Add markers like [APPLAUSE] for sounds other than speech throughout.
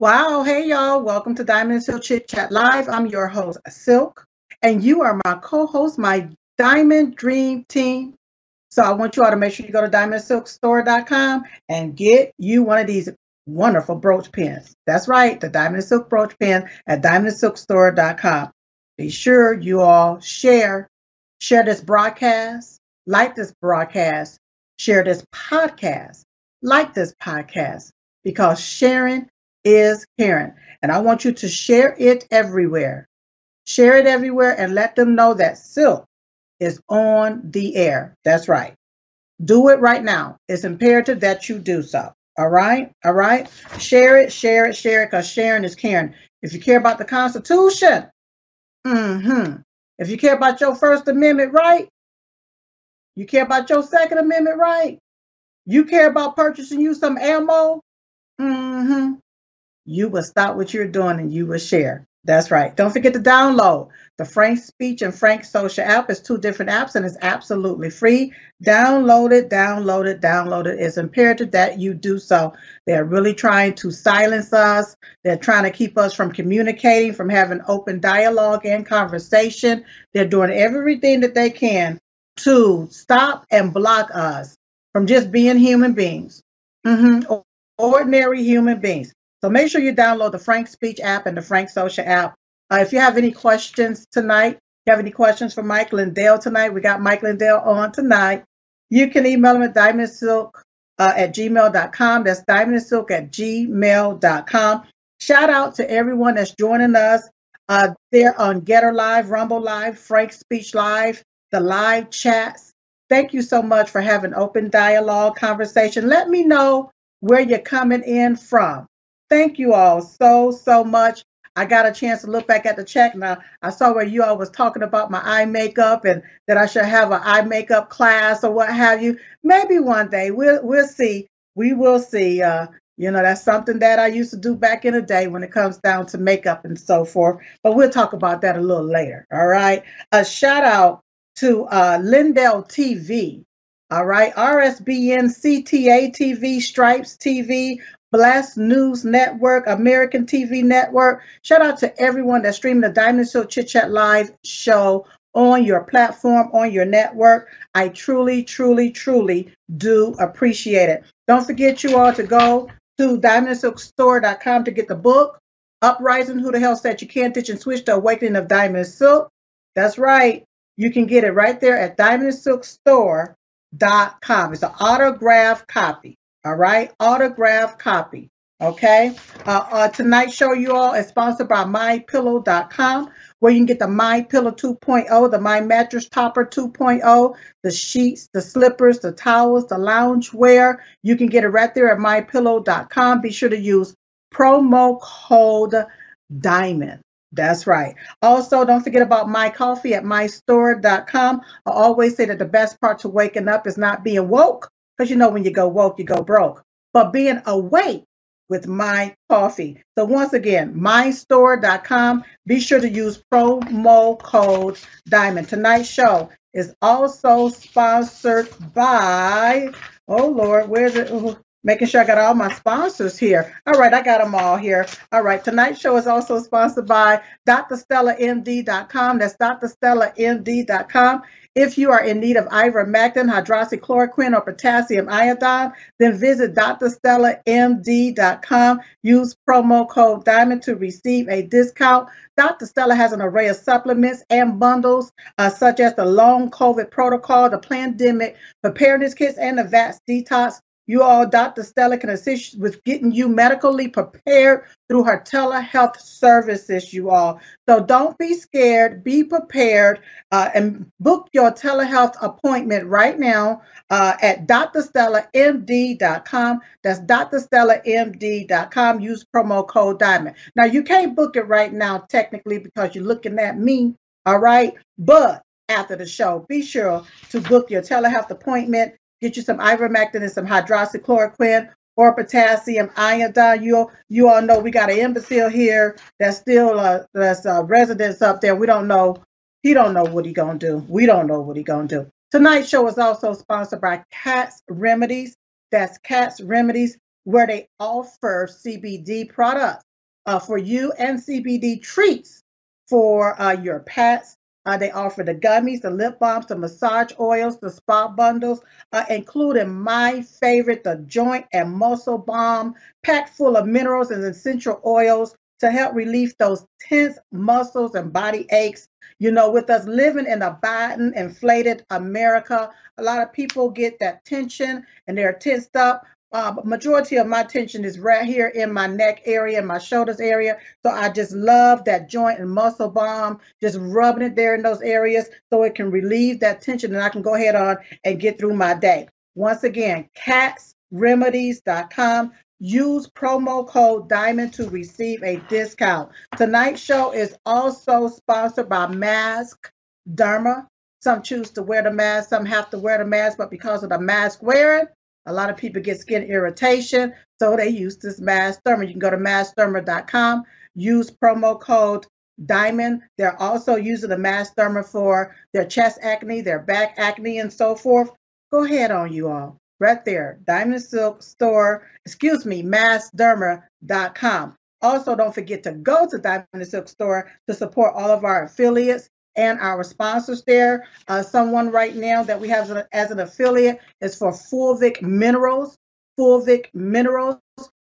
Wow, hey y'all, welcome to Diamond and Silk Chit Chat Live. I'm your host, Silk, and you are my co host, my Diamond Dream Team. So I want you all to make sure you go to diamondsilkstore.com and get you one of these wonderful brooch pins. That's right, the Diamond and Silk brooch pin at diamondsilkstore.com. Be sure you all share, share this broadcast, like this broadcast, share this podcast, like this podcast, because sharing is caring. And I want you to share it everywhere. Share it everywhere and let them know that Silk is on the air. That's right. Do it right now. It's imperative that you do so. All right. All right. Share it, share it, share it, because sharing is caring. If you care about the Constitution, mm-hmm. if you care about your First Amendment right, you care about your Second Amendment right, you care about purchasing you some ammo, mm-hmm you will stop what you're doing and you will share. That's right. Don't forget to download the Frank Speech and Frank Social app. It's two different apps and it's absolutely free. Download it, download it, download it. It's imperative that you do so. They're really trying to silence us. They're trying to keep us from communicating, from having open dialogue and conversation. They're doing everything that they can to stop and block us from just being human beings. Mm-hmm. Ordinary human beings. So make sure you download the Frank Speech app and the Frank Social app. Uh, if you have any questions tonight, if you have any questions for Mike Lindell tonight, we got Mike Lindell on tonight. You can email him at diamondsilk uh, at gmail.com. That's diamondsilk at gmail.com. Shout out to everyone that's joining us uh, there on GETTR Live, Rumble Live, Frank Speech Live, the live chats. Thank you so much for having open dialogue conversation. Let me know where you're coming in from. Thank you all so, so much. I got a chance to look back at the check now. I saw where you all was talking about my eye makeup and that I should have an eye makeup class or what have you. Maybe one day we'll we'll see. We will see. Uh, you know, that's something that I used to do back in the day when it comes down to makeup and so forth. But we'll talk about that a little later. All right. A shout out to uh, Lindell TV. All right. RSBN, CTA TV, Stripes TV, Blast News Network, American TV Network. Shout out to everyone that's streaming the Diamond Silk Chit Chat Live show on your platform, on your network. I truly, truly, truly do appreciate it. Don't forget you all to go to diamondsilkstore.com to get the book, Uprising, Who the Hell Said You Can't Ditch and Switch, The Awakening of Diamond Silk. That's right. You can get it right there at diamondsilkstore.com. It's an autograph copy. All right, autograph copy. Okay. Uh, uh, tonight's show, you all, is sponsored by MyPillow.com, where you can get the My Pillow 2.0, the My Mattress Topper 2.0, the sheets, the slippers, the towels, the lounge wear. You can get it right there at MyPillow.com. Be sure to use promo code DIAMOND. That's right. Also, don't forget about my coffee at mystore.com. I always say that the best part to waking up is not being woke, because you know when you go woke, you go broke. But being awake with my coffee. So once again, mystore.com. Be sure to use promo code Diamond. Tonight's show is also sponsored by, oh Lord, where's it? Making sure I got all my sponsors here. All right, I got them all here. All right, tonight's show is also sponsored by drstellamd.com. That's drstellamd.com. If you are in need of ivermectin, hydroxychloroquine, or potassium iodine, then visit drstellamd.com. Use promo code DIAMOND to receive a discount. Dr. Stella has an array of supplements and bundles, uh, such as the long COVID protocol, the pandemic preparedness kits, and the vax detox. You all, Dr. Stella can assist with getting you medically prepared through her telehealth services, you all. So don't be scared, be prepared, uh, and book your telehealth appointment right now uh, at drstellamd.com. That's drstellamd.com. Use promo code DIAMOND. Now, you can't book it right now, technically, because you're looking at me, all right? But after the show, be sure to book your telehealth appointment get you some ivermectin and some hydroxychloroquine or potassium iodine. You you all know we got an imbecile here that's still uh, that's uh, residents up there. We don't know. He don't know what he gonna do. We don't know what he gonna do. Tonight's show is also sponsored by Katts Remedies. That's Katts Remedies, where they offer CBD products. uh, for you and CBD treats for uh, your pets. Uh, they offer the gummies, the lip balms, the massage oils, the spa bundles, uh, including my favorite, the joint and muscle balm, packed full of minerals and essential oils to help relieve those tense muscles and body aches. You know, with us living in a Biden inflated America, a lot of people get that tension and they're tensed up uh, majority of my tension is right here in my neck area, my shoulders area. So I just love that joint and muscle balm, just rubbing it there in those areas so it can relieve that tension and I can go ahead on and get through my day. Once again, kattsremedies.com. Use promo code DIAMOND to receive a discount. Tonight's show is also sponsored by Mask Derma. Some choose to wear the mask, some have to wear the mask, but because of the mask wearing, a lot of people get skin irritation, so they use this Mask Derma. You can go to maskderma.com, use promo code Diamond. They're also using the Mask Derma for their chest acne, their back acne, and so forth. Go ahead on you all. Right there, Diamond Silk Store, excuse me, maskderma.com. Also, don't forget to go to Diamond Silk Store to support all of our affiliates and our sponsors there. Uh, someone right now that we have as an affiliate is for Fulvic Minerals. Fulvic Minerals.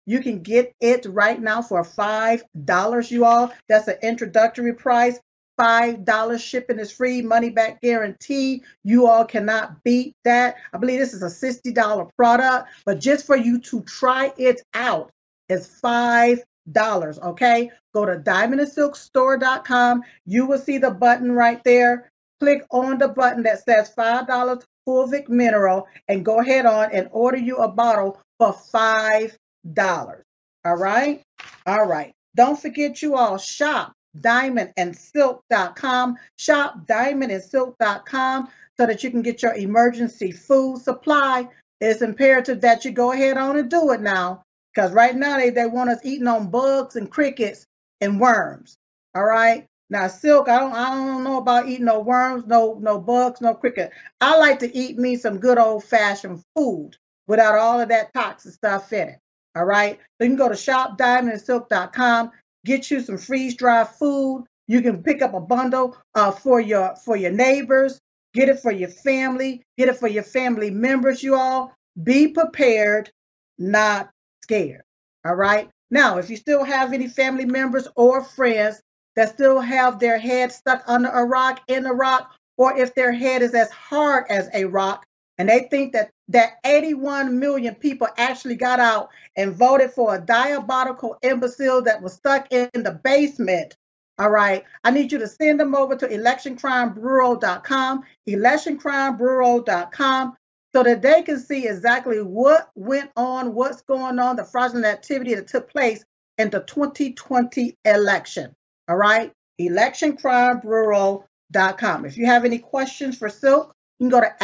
You can get it right now for $5, you all. That's an introductory price. $5 shipping is free, money back guarantee. You all cannot beat that. I believe this is a $60 product, but just for you to try it out is 5 dollars. Okay, go to diamondandsilkstore.com. You will see the button right there. Click on the button that says five dollars Fulvic Mineral and go ahead on and order you a bottle for five dollars. All right, all right. Don't forget you all shop diamondandsilk.com. Shop diamondandsilk.com so that you can get your emergency food supply. It's imperative that you go ahead on and do it now because right now they, they want us eating on bugs and crickets and worms. All right. Now, silk, I don't I don't know about eating no worms, no no bugs, no cricket. I like to eat me some good old fashioned food without all of that toxic stuff in it. All right. So you can go to shopdiamondsilk.com, get you some freeze dried food. You can pick up a bundle uh, for your for your neighbors, get it for your family, get it for your family members. You all be prepared, not scared. All right. Now, if you still have any family members or friends that still have their head stuck under a rock in a rock, or if their head is as hard as a rock, and they think that that 81 million people actually got out and voted for a diabolical imbecile that was stuck in the basement. All right. I need you to send them over to electioncrimebureau.com, electioncrimebureau.com so that they can see exactly what went on, what's going on, the fraudulent activity that took place in the 2020 election. All right, electioncrimebureau.com. If you have any questions for Silk, you can go to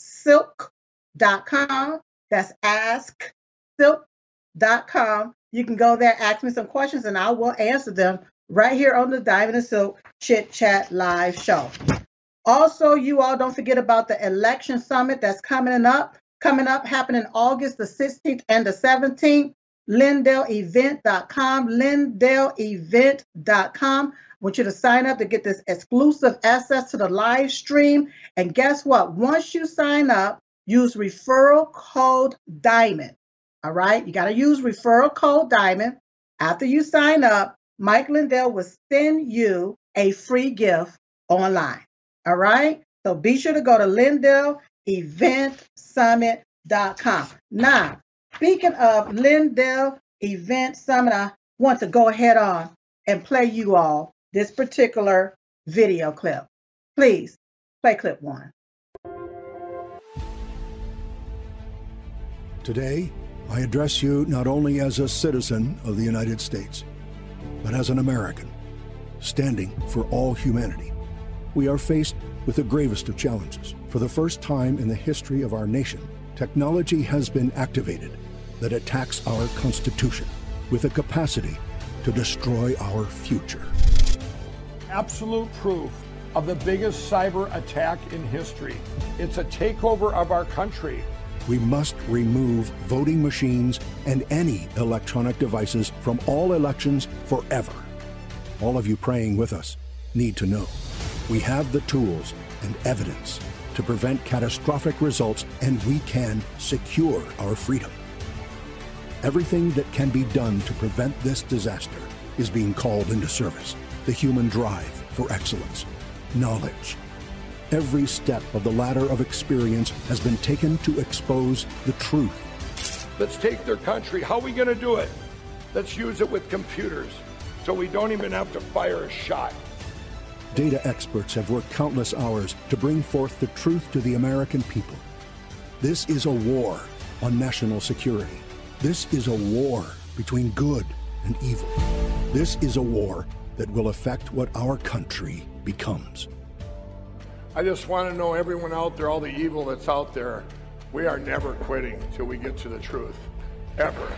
asksilk.com. That's asksilk.com. You can go there, ask me some questions, and I will answer them right here on the Diamond and Silk Chit Chat Live show. Also, you all don't forget about the election summit that's coming up, coming up, happening August the 16th and the 17th. LindellEvent.com, LindellEvent.com. I want you to sign up to get this exclusive access to the live stream. And guess what? Once you sign up, use referral code DIAMOND. All right, you got to use referral code DIAMOND. After you sign up, Mike Lindell will send you a free gift online. All right. So be sure to go to LindellEventSummit.com. Now, speaking of Lindell Event Summit, I want to go ahead on and play you all this particular video clip. Please play clip one. Today, I address you not only as a citizen of the United States, but as an American, standing for all humanity we are faced with the gravest of challenges. For the first time in the history of our nation, technology has been activated that attacks our Constitution with a capacity to destroy our future. Absolute proof of the biggest cyber attack in history. It's a takeover of our country. We must remove voting machines and any electronic devices from all elections forever. All of you praying with us need to know we have the tools and evidence to prevent catastrophic results, and we can secure our freedom. Everything that can be done to prevent this disaster is being called into service. The human drive for excellence, knowledge, Every step of the ladder of experience has been taken to expose the truth. Let's take their country. How are we going to do it? Let's use it with computers so we don't even have to fire a shot. Data experts have worked countless hours to bring forth the truth to the American people. This is a war on national security. This is a war between good and evil. This is a war that will affect what our country becomes. I just want to know everyone out there, all the evil that's out there, we are never quitting till we get to the truth. Ever.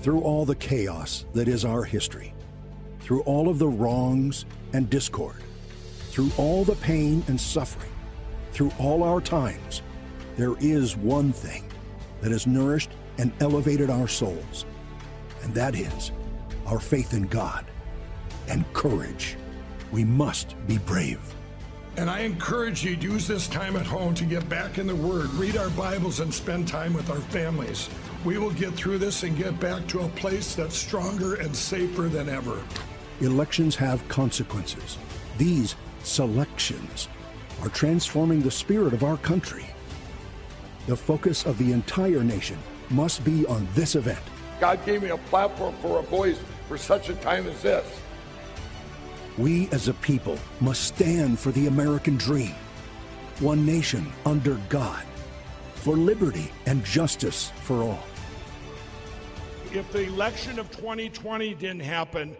Through all the chaos that is our history, through all of the wrongs and discord, through all the pain and suffering, through all our times, there is one thing that has nourished and elevated our souls, and that is our faith in God and courage. We must be brave. And I encourage you to use this time at home to get back in the Word, read our Bibles, and spend time with our families. We will get through this and get back to a place that's stronger and safer than ever. Elections have consequences. These selections are transforming the spirit of our country. The focus of the entire nation must be on this event. God gave me a platform for a voice for such a time as this. We as a people must stand for the American dream. One nation under God, for liberty and justice for all. If the election of 2020 didn't happen,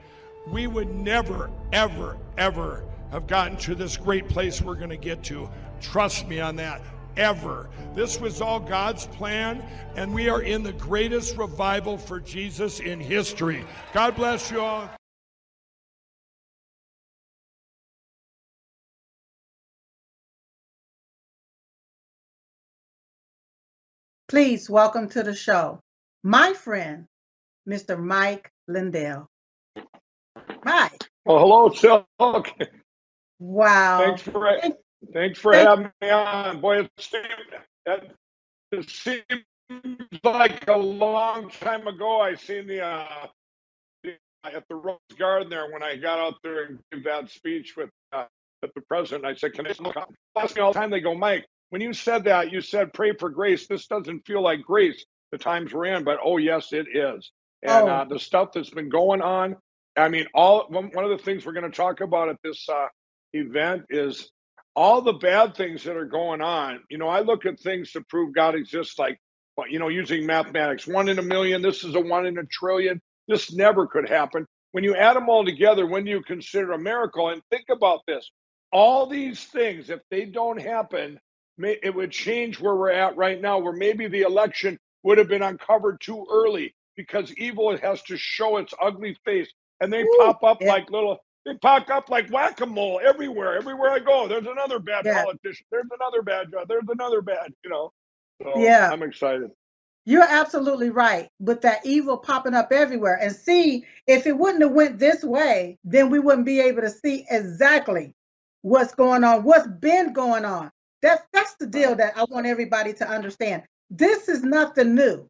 we would never, ever, ever have gotten to this great place we're going to get to. Trust me on that. Ever. This was all God's plan, and we are in the greatest revival for Jesus in history. God bless you all. Please welcome to the show my friend, Mr. Mike Lindell. Mike. Well, hello, Silk. Wow. Thanks for thanks for having me on. Boy, it seems, it seems like a long time ago. I seen the uh, at the Rose Garden there when I got out there and gave that speech with uh, the president. I said, "Can I come?" Ask me all the time. They go, "Mike, when you said that, you said pray for grace. This doesn't feel like grace, the times we're in, but oh, yes, it is. And oh. uh, the stuff that's been going on, I mean, all one of the things we're going to talk about at this uh, event is all the bad things that are going on. You know, I look at things to prove God exists, like, you know, using mathematics one in a million, this is a one in a trillion. This never could happen. When you add them all together, when do you consider a miracle? And think about this all these things, if they don't happen, may, it would change where we're at right now, where maybe the election would have been uncovered too early because evil has to show its ugly face and they Ooh, pop up yeah. like little they pop up like whack-a-mole everywhere everywhere i go. There's another bad yeah. politician. There's another bad job. There's another bad you know? So yeah. I'm excited. You're absolutely right with that evil popping up everywhere. And see if it wouldn't have went this way then we wouldn't be able to see exactly what's going on what's been going on. That's that's the deal that I want everybody to understand. This is nothing new.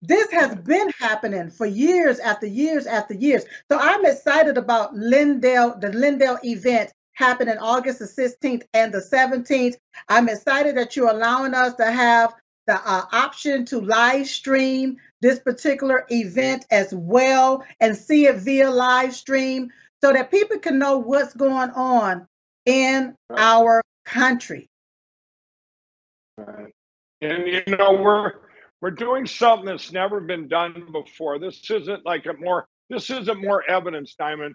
This has been happening for years after years after years. So I'm excited about Lindell, the Lindell event happening August the 16th and the 17th. I'm excited that you're allowing us to have the uh, option to live stream this particular event as well and see it via live stream so that people can know what's going on in our country. Right. And you know, we're we're doing something that's never been done before. This isn't like a more this isn't more evidence, Diamond.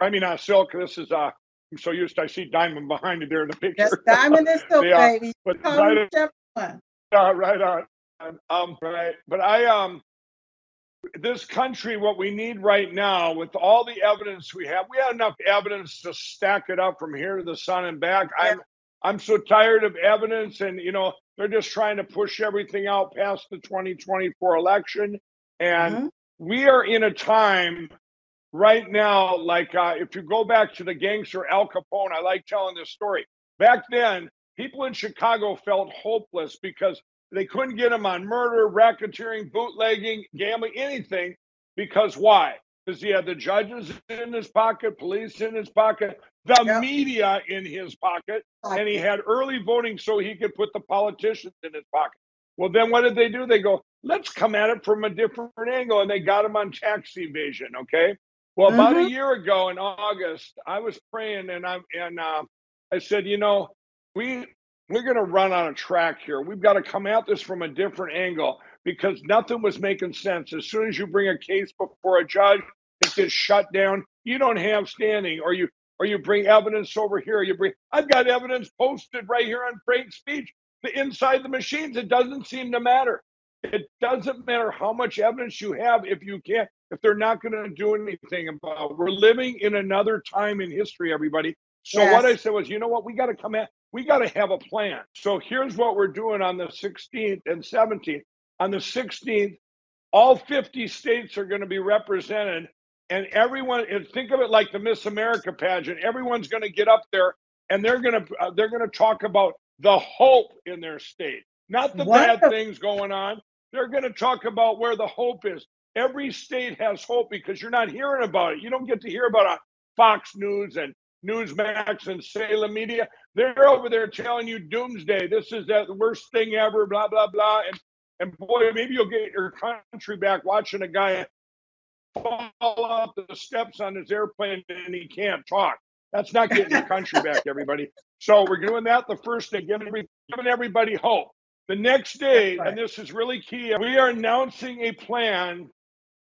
I mean, uh, Silk. This is uh, I'm so used. To, I see Diamond behind you there in the picture. Yes, Diamond is Silk, [LAUGHS] yeah, baby. But right, uh, right on. Um, right. But I um, this country, what we need right now, with all the evidence we have, we have enough evidence to stack it up from here to the sun and back. I'm I'm so tired of evidence and you know They're just trying to push everything out past the 2024 election. And mm-hmm. we are in a time right now, like uh, if you go back to the gangster Al Capone, I like telling this story. Back then, people in Chicago felt hopeless because they couldn't get him on murder, racketeering, bootlegging, gambling, anything. Because why? Because he had the judges in his pocket, police in his pocket, the yep. media in his pocket, and he had early voting so he could put the politicians in his pocket. Well, then what did they do? They go, let's come at it from a different angle. And they got him on tax evasion. Okay. Well, mm-hmm. about a mm-hmm. year ago in August, I was praying and I and uh, I said, you know, we we're going to run on a track here. We've got to come at this from a different angle because nothing was making sense. As soon as you bring a case before a judge, it gets shut down. You don't have standing, or you or you bring evidence over here. You bring. I've got evidence posted right here on Frank Speech. The inside the machines. It doesn't seem to matter. It doesn't matter how much evidence you have if you can't if they're not going to do anything about. It. We're living in another time in history, everybody. So yes. what I said was, you know what? We got to come at we got to have a plan. So here's what we're doing on the 16th and 17th. On the 16th, all 50 states are going to be represented, and everyone. And think of it like the Miss America pageant. Everyone's going to get up there, and they're going to uh, they're going to talk about the hope in their state, not the what? bad things going on. They're going to talk about where the hope is. Every state has hope because you're not hearing about it. You don't get to hear about it Fox News and Newsmax and Salem Media. They're over there telling you doomsday. This is the worst thing ever, blah, blah, blah. And, and boy, maybe you'll get your country back watching a guy fall off the steps on his airplane and he can't talk. That's not getting your country back, [LAUGHS] everybody. So we're doing that the first day, giving, giving everybody hope. The next day, right. and this is really key, we are announcing a plan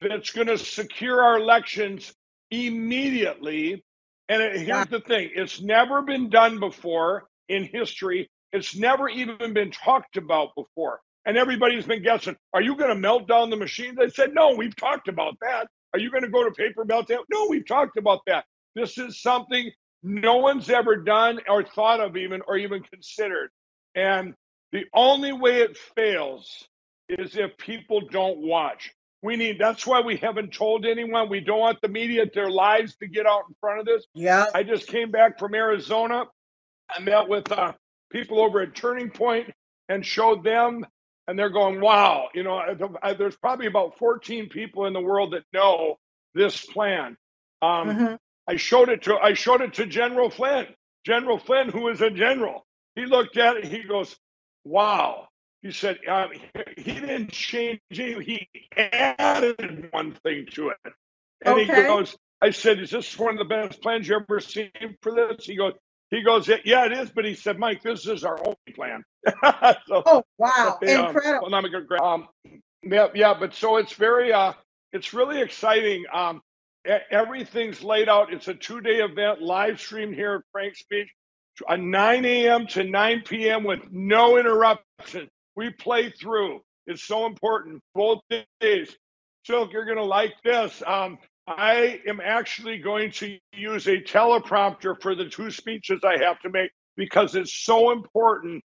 that's going to secure our elections immediately and it, here's the thing it's never been done before in history, it's never even been talked about before. And everybody's been guessing, are you going to melt down the machine? They said, no, we've talked about that. Are you going to go to paper meltdown? No, we've talked about that. This is something no one's ever done or thought of even or even considered. And the only way it fails is if people don't watch. We need that's why we haven't told anyone. We don't want the media, their lives to get out in front of this. Yeah. I just came back from Arizona. I met with uh, people over at Turning Point and showed them, and they're going, wow, you know, there's probably about 14 people in the world that know this plan. Um, mm-hmm. I showed it to I showed it to General Flynn. General Flynn, who is a general, he looked at it. He goes, "Wow, he said uh, he didn't change it. He added one thing to it. And okay. he goes, I said, is this one of the best plans you ever seen for this? He goes, he goes, yeah, it is. But he said, Mike, this is our only plan. [LAUGHS] so, oh, wow. Incredible. Um, um, yeah, yeah, but so it's very, uh, it's really exciting. Um, everything's laid out. It's a two day event, live streamed here at Frank Speech, a 9 a.m. to 9 p.m. with no interruption we play through. It's so important. Both days. Silk, you're going to like this. Um, I am actually going to use a teleprompter for the two speeches I have to make because it's so important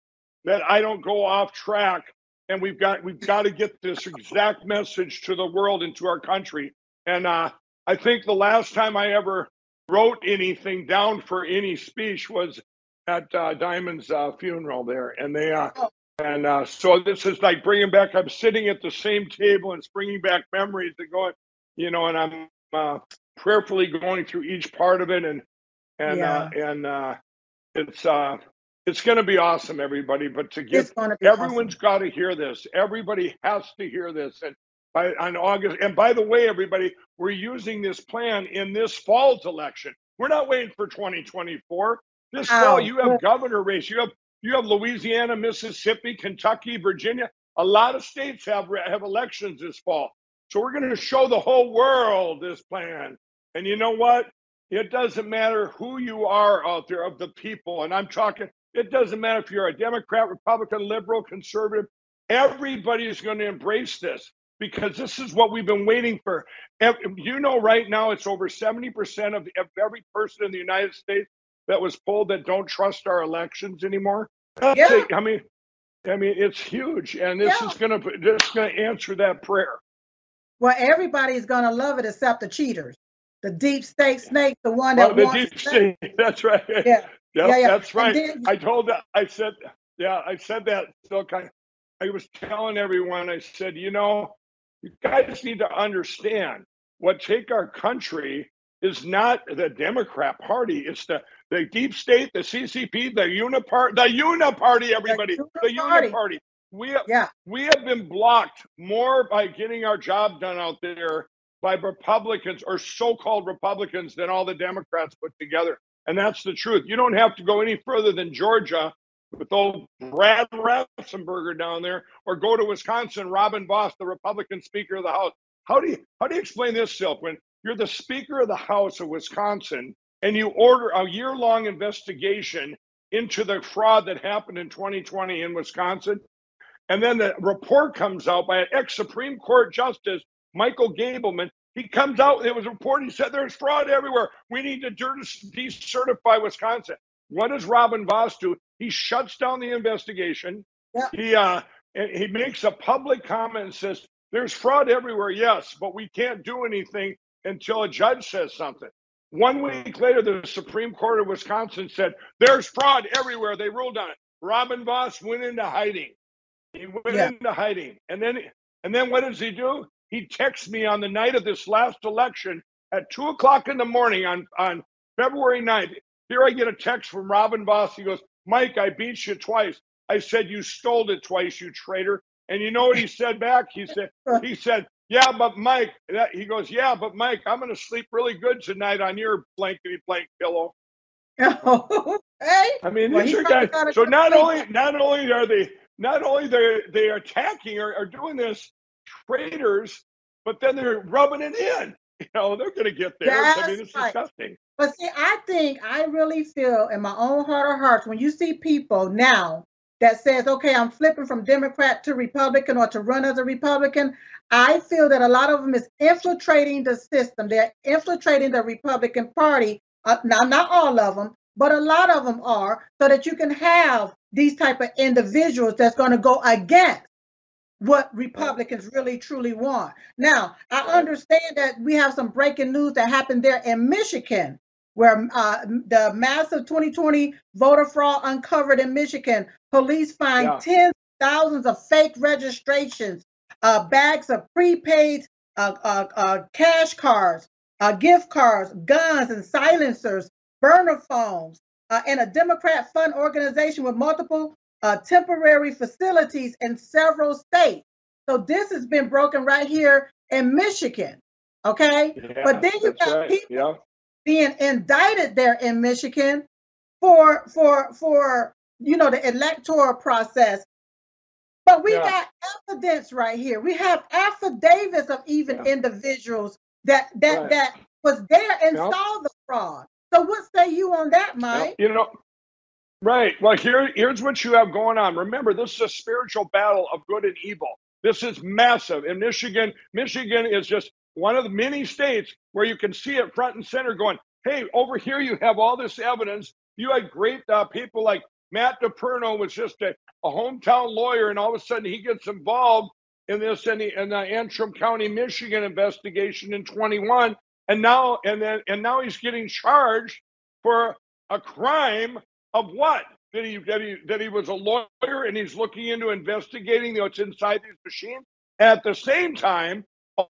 that I don't go off track. And we've got we've got to get this exact message to the world and to our country. And uh, I think the last time I ever wrote anything down for any speech was at uh, Diamond's uh, funeral there, and they uh, oh. And uh, so this is like bringing back. I'm sitting at the same table and it's bringing back memories and going, you know, and I'm uh, prayerfully going through each part of it, and and uh, yeah. uh, and uh, it's uh, it's going to be awesome, everybody. But to get everyone's awesome. got to hear this. Everybody has to hear this, and by on August. And by the way, everybody, we're using this plan in this fall's election. We're not waiting for 2024. This oh. fall, you have governor race, you have you have Louisiana, Mississippi, Kentucky, Virginia. A lot of states have have elections this fall. So we're going to show the whole world this plan. And you know what? It doesn't matter who you are out there of the people. And I'm talking, it doesn't matter if you're a Democrat, Republican, liberal, conservative. Everybody is going to embrace this because this is what we've been waiting for. You know, right now it's over 70% of every person in the United States that was polled that don't trust our elections anymore. Yeah. I mean, I mean, it's huge, and this Yeah. is gonna this is gonna answer that prayer. Well, everybody's gonna love it except the cheaters, the deep state snake, the one Well, that the wants. deep state. [LAUGHS] That's right. Yeah, Yep, yeah, yeah. that's right. then- I told that. I said, yeah, I said that. Still kind of. I was telling everyone. I said, you know, you guys need to understand what take our country is not the Democrat Party. It's the the deep state, the CCP, the Unipart, the Uniparty. Everybody, the Uniparty. We have, Yeah. we have been blocked more by getting our job done out there by Republicans or so-called Republicans than all the Democrats put together. And that's the truth. You don't have to go any further than Georgia with old Brad Raffensperger down there, or go to Wisconsin, Robin Vos, the Republican Speaker of the House. How do you how do you explain this, Silk? When you're the Speaker of the House of Wisconsin and you order a year-long investigation into the fraud that happened in 2020 in Wisconsin, and then the report comes out by an ex-Supreme Court Justice, Michael Gableman. He comes out, it was a report, he said there's fraud everywhere. We need to de- decertify Wisconsin. What does Robin Vos do? He shuts down the investigation. He uh and he makes a public comment and says, There's fraud everywhere, yes, but we can't do anything until a judge says something. One week later, the Supreme Court of Wisconsin said, There's fraud everywhere. They ruled on it. Robin Vos went into hiding. He went Yeah. into hiding. And then and then what does he do? He texts me on the night of this last election at two o'clock in the morning on, on February 9th. Here I get a text from Robin Vos. He goes, Mike, I beat you twice. I said you stole it twice, you traitor. And you know what he [LAUGHS] said back? He said, he said, yeah, but Mike, that, he goes, yeah, but Mike, I'm going to sleep really good tonight on your blankety blank pillow. [LAUGHS] hey, I mean, Well, these are guys. So not only not only are they not only they they are attacking or are doing this traitors, but then they're rubbing it in. [LAUGHS] You know, they're going to get there. I mean, it's right. disgusting. But see, I think I really feel in my own heart of hearts when you see people now that says, "Okay, I'm flipping from Democrat to Republican or to run as a Republican," I feel that a lot of them is infiltrating the system. They're infiltrating the Republican Party. Uh, now, not all of them, but a lot of them are, so that you can have these type of individuals that's going to go against what Republicans really truly want. Now, I understand that we have some breaking news that happened there in Michigan, where uh, the massive 2020 voter fraud uncovered in Michigan. Police find Yeah. tens of thousands of fake registrations, uh, bags of prepaid uh, uh, uh, cash cards, uh, gift cards, guns and silencers, burner phones, uh, and a Democrat fund organization with multiple uh, temporary facilities in several states. So this has been broken right here in Michigan. Okay. Yeah, But then you got right. people- Yeah. Being indicted there in Michigan for for for you know the electoral process. But we Yeah. got evidence right here. We have affidavits of even individuals that that Right. that was there and saw the fraud. So what say you on that, Mike? You know, right. Well, here, here's what you have going on. Remember, this is a spiritual battle of good and evil. This is massive. In Michigan, Michigan is just one of the many states where you can see it front and center going, hey, over here you have all this evidence. You had great uh, people like Matt DePerno was just a, a hometown lawyer, and all of a sudden he gets involved in this in the, in the Antrim County, Michigan investigation in 21 and now and then and now he's getting charged for a crime of what? That he that he that he was a lawyer and he's looking into investigating what's inside these machines? At the same time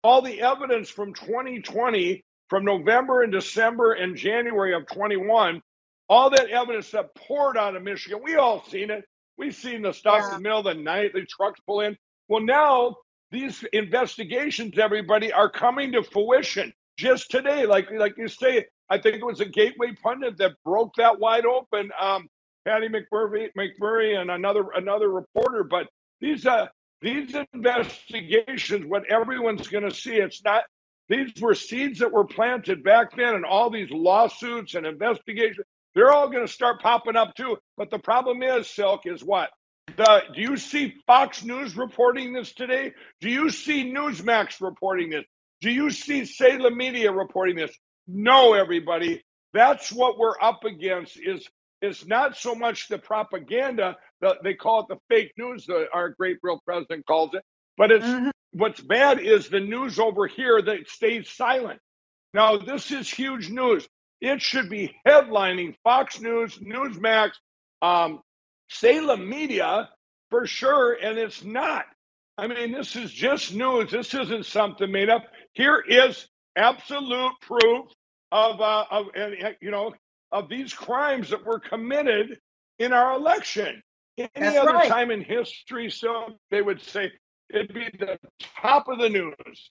all the evidence from 2020 from november and december and january of 21 all that evidence that poured out of michigan we all seen it. We've seen the stuff in Yeah. the middle of the night the trucks pull in. Well now these investigations everybody are coming to fruition just today, like like you say, I think it was a Gateway pundit that broke that wide open. Um, Patty McMurray, McMurray, and another another reporter. But these uh these investigations, what everyone's going to see, it's not. These were seeds that were planted back then, and all these lawsuits and investigations. They're all going to start popping up too. But the problem is, Silk, is what? The, do you see Fox News reporting this today? Do you see Newsmax reporting this? Do you see Salem Media reporting this? No, everybody. That's what we're up against is it's not so much the propaganda, the, they call it the fake news, the, our great real president calls it, but it's mm-hmm. what's bad is the news over here that stays silent. Now, this is huge news. It should be headlining Fox News, Newsmax, um, Salem Media for sure, and it's not. I mean, this is just news. This isn't something made up. Here is absolute proof of, uh, of and, you know, of these crimes that were committed in our election. Any That's other right. time in history, so they would say it'd be the top of the news.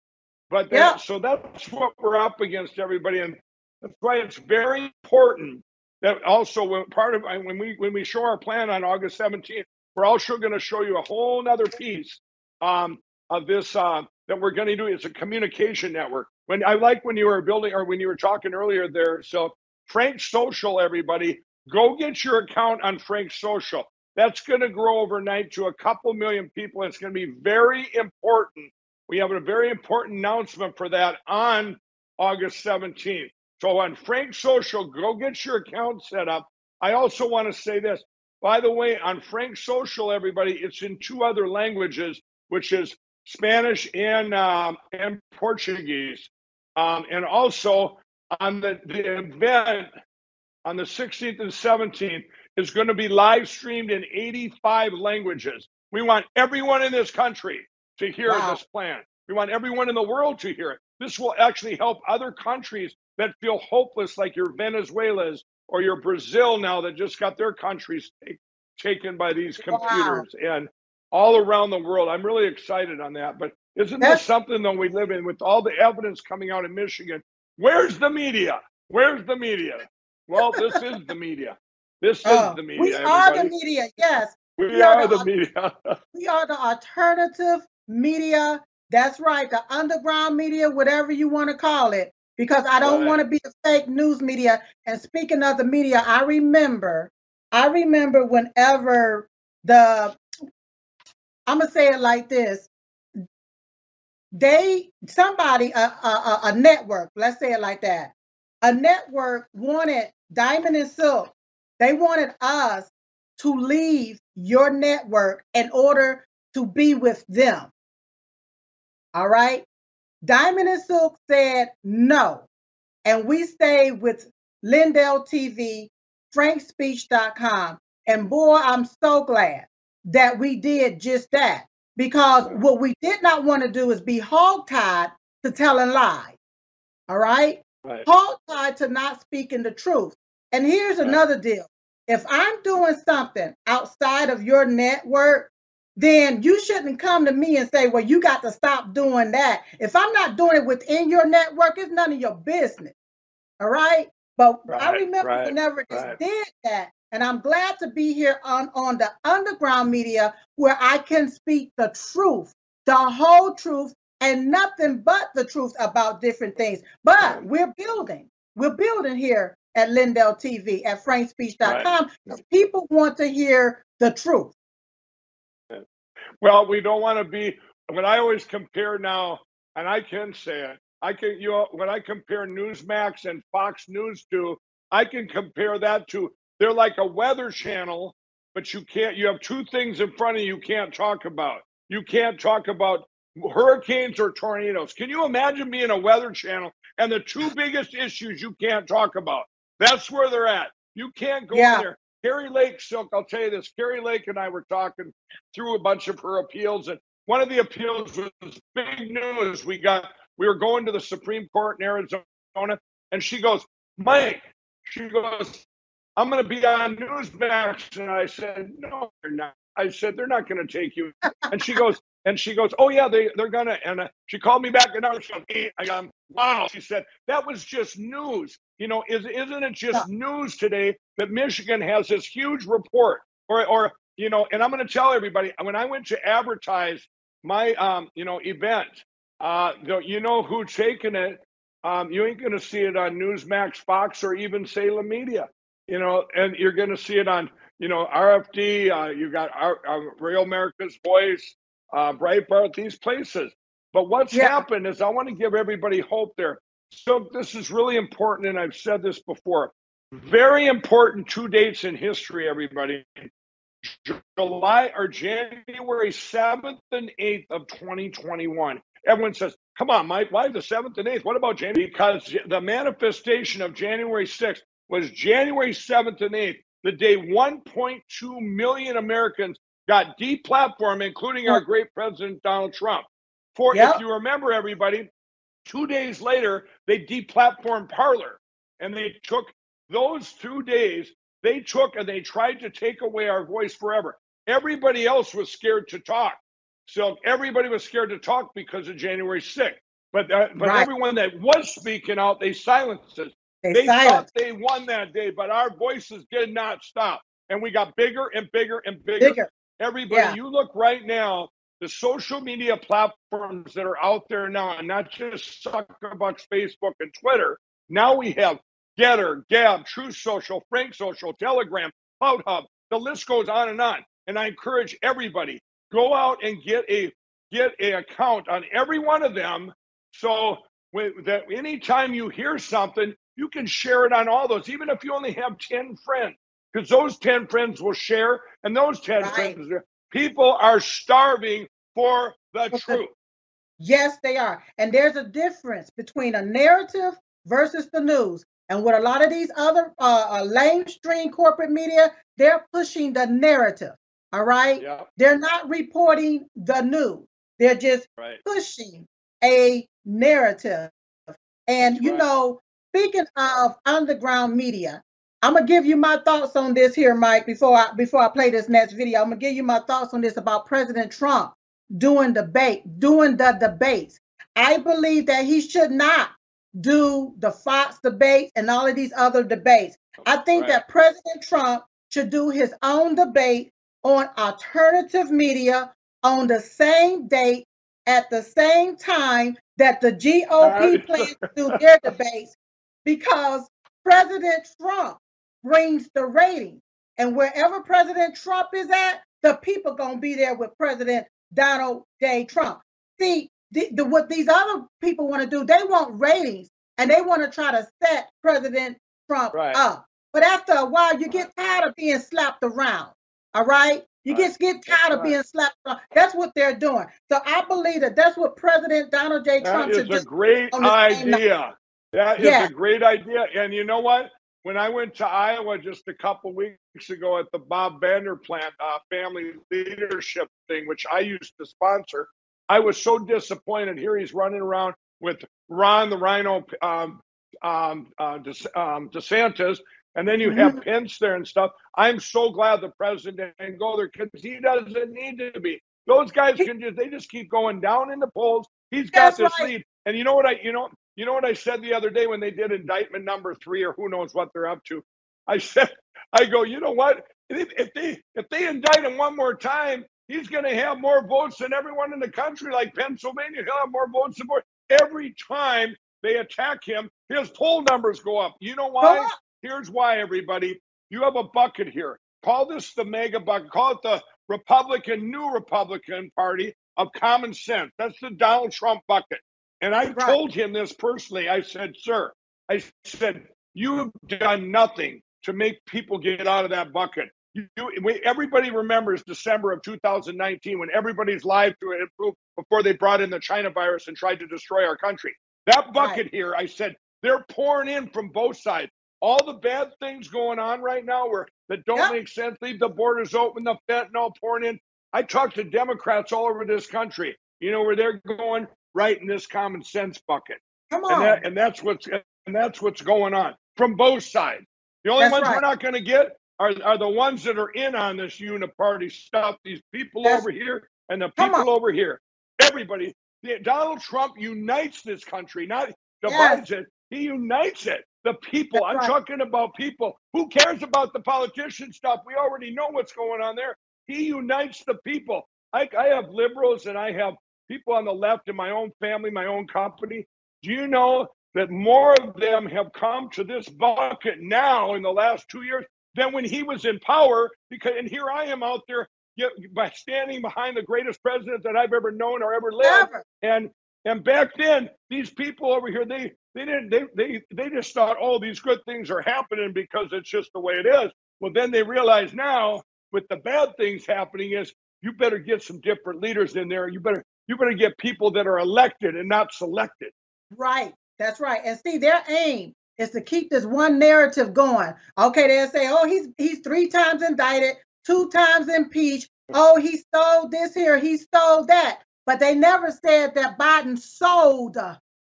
But that, yeah. so that's what we're up against, everybody, and that's why it's very important that also when part of when we when we show our plan on August 17th, we're also going to show you a whole other piece um, of this uh, that we're going to do. is a communication network. When I like when you were building or when you were talking earlier there. So Frank Social, everybody, go get your account on Frank Social. That's going to grow overnight to a couple million people. It's going to be very important. We have a very important announcement for that on August 17th. So on Frank Social, go get your account set up. I also want to say this. By the way, on Frank Social, everybody, it's in two other languages, which is Spanish and um, and Portuguese. Um, and also on the, the event on the 16th and 17th is going to be live streamed in 85 languages. We want everyone in this country to hear wow. this plan. We want everyone in the world to hear it. This will actually help other countries that feel hopeless, like your Venezuela's or your Brazil now that just got their countries take, taken by these computers wow. and all around the world. I'm really excited on that. But isn't That's, this something that we live in with all the evidence coming out of Michigan? Where's the media? Where's the media? Well, this is the media. This oh, is the media. We everybody. are the media. Yes. We, we are, are, the, the media. [LAUGHS] we are the alternative media. That's right. The underground media, whatever you want to call it because I don't right. want to be a fake news media. And speaking of the media, I remember, I remember whenever the, I'm gonna say it like this, they somebody a, a, a network, let's say it like that, a network wanted Diamond and Silk. They wanted us to leave your network in order to be with them. All right. Diamond and Silk said no. And we stayed with Lindell TV, frankspeech.com. And boy, I'm so glad that we did just that because what we did not want to do is be hogtied to telling lies. All right? right. Hogtied to not speaking the truth. And here's right. another deal. If I'm doing something outside of your network then you shouldn't come to me and say, well, you got to stop doing that. If I'm not doing it within your network, it's none of your business. All right. But right, I remember right, whenever right. they did that, and I'm glad to be here on, on the underground media where I can speak the truth, the whole truth, and nothing but the truth about different things. But we're building. We're building here at Lindell TV, at frankspeech.com. Right. People want to hear the truth. Well, we don't want to be. When I always compare now, and I can say it, I can you know when I compare Newsmax and Fox News to, I can compare that to they're like a weather channel, but you can't. You have two things in front of you, you can't talk about. You can't talk about hurricanes or tornadoes. Can you imagine being a weather channel and the two biggest issues you can't talk about? That's where they're at. You can't go yeah. there. Kari Lake Silk, I'll tell you this. Kari Lake and I were talking through a bunch of her appeals, and one of the appeals was big news. We got we were going to the Supreme Court in Arizona, and she goes, Mike, she goes, I'm going to be on Newsmax, and I said, No, they're not. I said they're not going to take you, and she goes, and she goes, "Oh yeah, they they're gonna." And uh, she called me back and I was like, I got, "Wow!" She said that was just news. You know, is isn't it just yeah. news today that Michigan has this huge report, or or you know? And I'm going to tell everybody when I went to advertise my um you know event, uh, you know who's taking it. Um, you ain't going to see it on Newsmax, Fox, or even Salem Media. You know, and you're going to see it on you know RFD. Uh, you got our, our Real America's Voice uh, Breitbart, these places. But what's yeah. happened is I want to give everybody hope there. So this is really important, and I've said this before. very important two dates in history, everybody. July or January 7th and 8th of 2021. Everyone says, come on, Mike, why the 7th and 8th? What about January? Because the manifestation of January 6th was January 7th and 8th, the day 1.2 million Americans got deplatformed, including our great president, Donald Trump. For yep. if you remember, everybody, two days later, they deplatformed Parler and they took those two days, they took and they tried to take away our voice forever. Everybody else was scared to talk. So everybody was scared to talk because of January 6th. But uh, but right. everyone that was speaking out, they silenced us. They, they thought they won that day, but our voices did not stop. And we got bigger and bigger and bigger. bigger. Everybody, yeah. you look right now, the social media platforms that are out there now, and not just Suckerbucks, Facebook, and Twitter. Now we have Gettr, Gab, Truth Social, Frank Social, Telegram, CloutHub. The list goes on and on. And I encourage everybody go out and get a get a account on every one of them. So that anytime you hear something, you can share it on all those, even if you only have 10 friends, because those 10 friends will share, and those 10 right. friends, people are starving for the truth. Yes, they are. And there's a difference between a narrative versus the news. And with a lot of these other uh, uh, lamestream corporate media, they're pushing the narrative. All right. They're not reporting the news. They're just right. pushing a narrative. And That's you right. know, speaking of underground media, I'm gonna give you my thoughts on this here, Mike. Before I before I play this next video, I'm gonna give you my thoughts on this about President Trump doing debate, doing the debates. I believe that he should not do the Fox debate and all of these other debates. I think right. that President Trump should do his own debate on alternative media on the same date at the same time that the GOP plans to do their [LAUGHS] debates because President Trump brings the rating. And wherever President Trump is at, the people gonna be there with President Donald J. Trump. See, the, the, what these other people want to do, they want ratings and they want to try to set President Trump right. up. But after a while, you get tired of being slapped around. All right. You right. just get tired of being slapped around. That's what they're doing. So I believe that that's what President Donald J. Trump should do. A great idea. That is yeah. a great idea. And you know what? When I went to Iowa just a couple weeks ago at the Bob Vander Plaats uh, Family Leadership thing, which I used to sponsor, I was so disappointed. Here he's running around with Ron the Rhino um, um, uh, De, um, DeSantis, and then you have mm-hmm. Pence there and stuff. I'm so glad the president didn't go there because he doesn't need to be. Those guys can just they just keep going down in the polls. He's got That's this right. lead. And you know what I you know you know what I said the other day when they did indictment number three or who knows what they're up to. I said [LAUGHS] I go, you know what? If, if they if they indict him one more time, He's going to have more votes than everyone in the country, like Pennsylvania. He'll have more votes than more. Every time they attack him, his poll numbers go up. You know why? Here's why, everybody. You have a bucket here. Call this the mega bucket. Call it the Republican, new Republican Party of common sense. That's the Donald Trump bucket. And I right. told him this personally. I said, sir, I said, you have done nothing to make people get out of that bucket. You, we, everybody remembers December of 2019 when everybody's lives to improve before they brought in the China virus and tried to destroy our country. That bucket right. here, I said, they're pouring in from both sides. All the bad things going on right now where that don't yep. make sense. Leave the borders open, the fentanyl pouring in. I talked to Democrats all over this country. You know where they're going right in this common sense bucket. Come on, and, that, and that's what's and that's what's going on from both sides. The only that's ones right. we're not going to get are, are the ones that are in on this uniparty stuff. These people yes. over here and the people over here. Everybody. Donald Trump unites this country, not divides yes. it. He unites it. The people. That's I'm right. talking about people. Who cares about the politician stuff? We already know what's going on there. He unites the people. I, I have liberals and I have people on the left in my own family, my own company. Do you know that more of them have come to this bucket now in the last two years than when he was in power. Because and here I am out there by standing behind the greatest president that I've ever known or ever lived. Ever. And and back then, these people over here, they They didn't. They they they just thought, oh, these good things are happening because it's just the way it is. Well, then they realize now with the bad things happening is you better get some different leaders in there. You better you better get people that are elected and not selected. Right. That's right. And see, their aim is to keep this one narrative going. Okay, they'll say, oh, he's he's three times indicted, two times impeached. Oh, he stole this here, he stole that. But they never said that Biden sold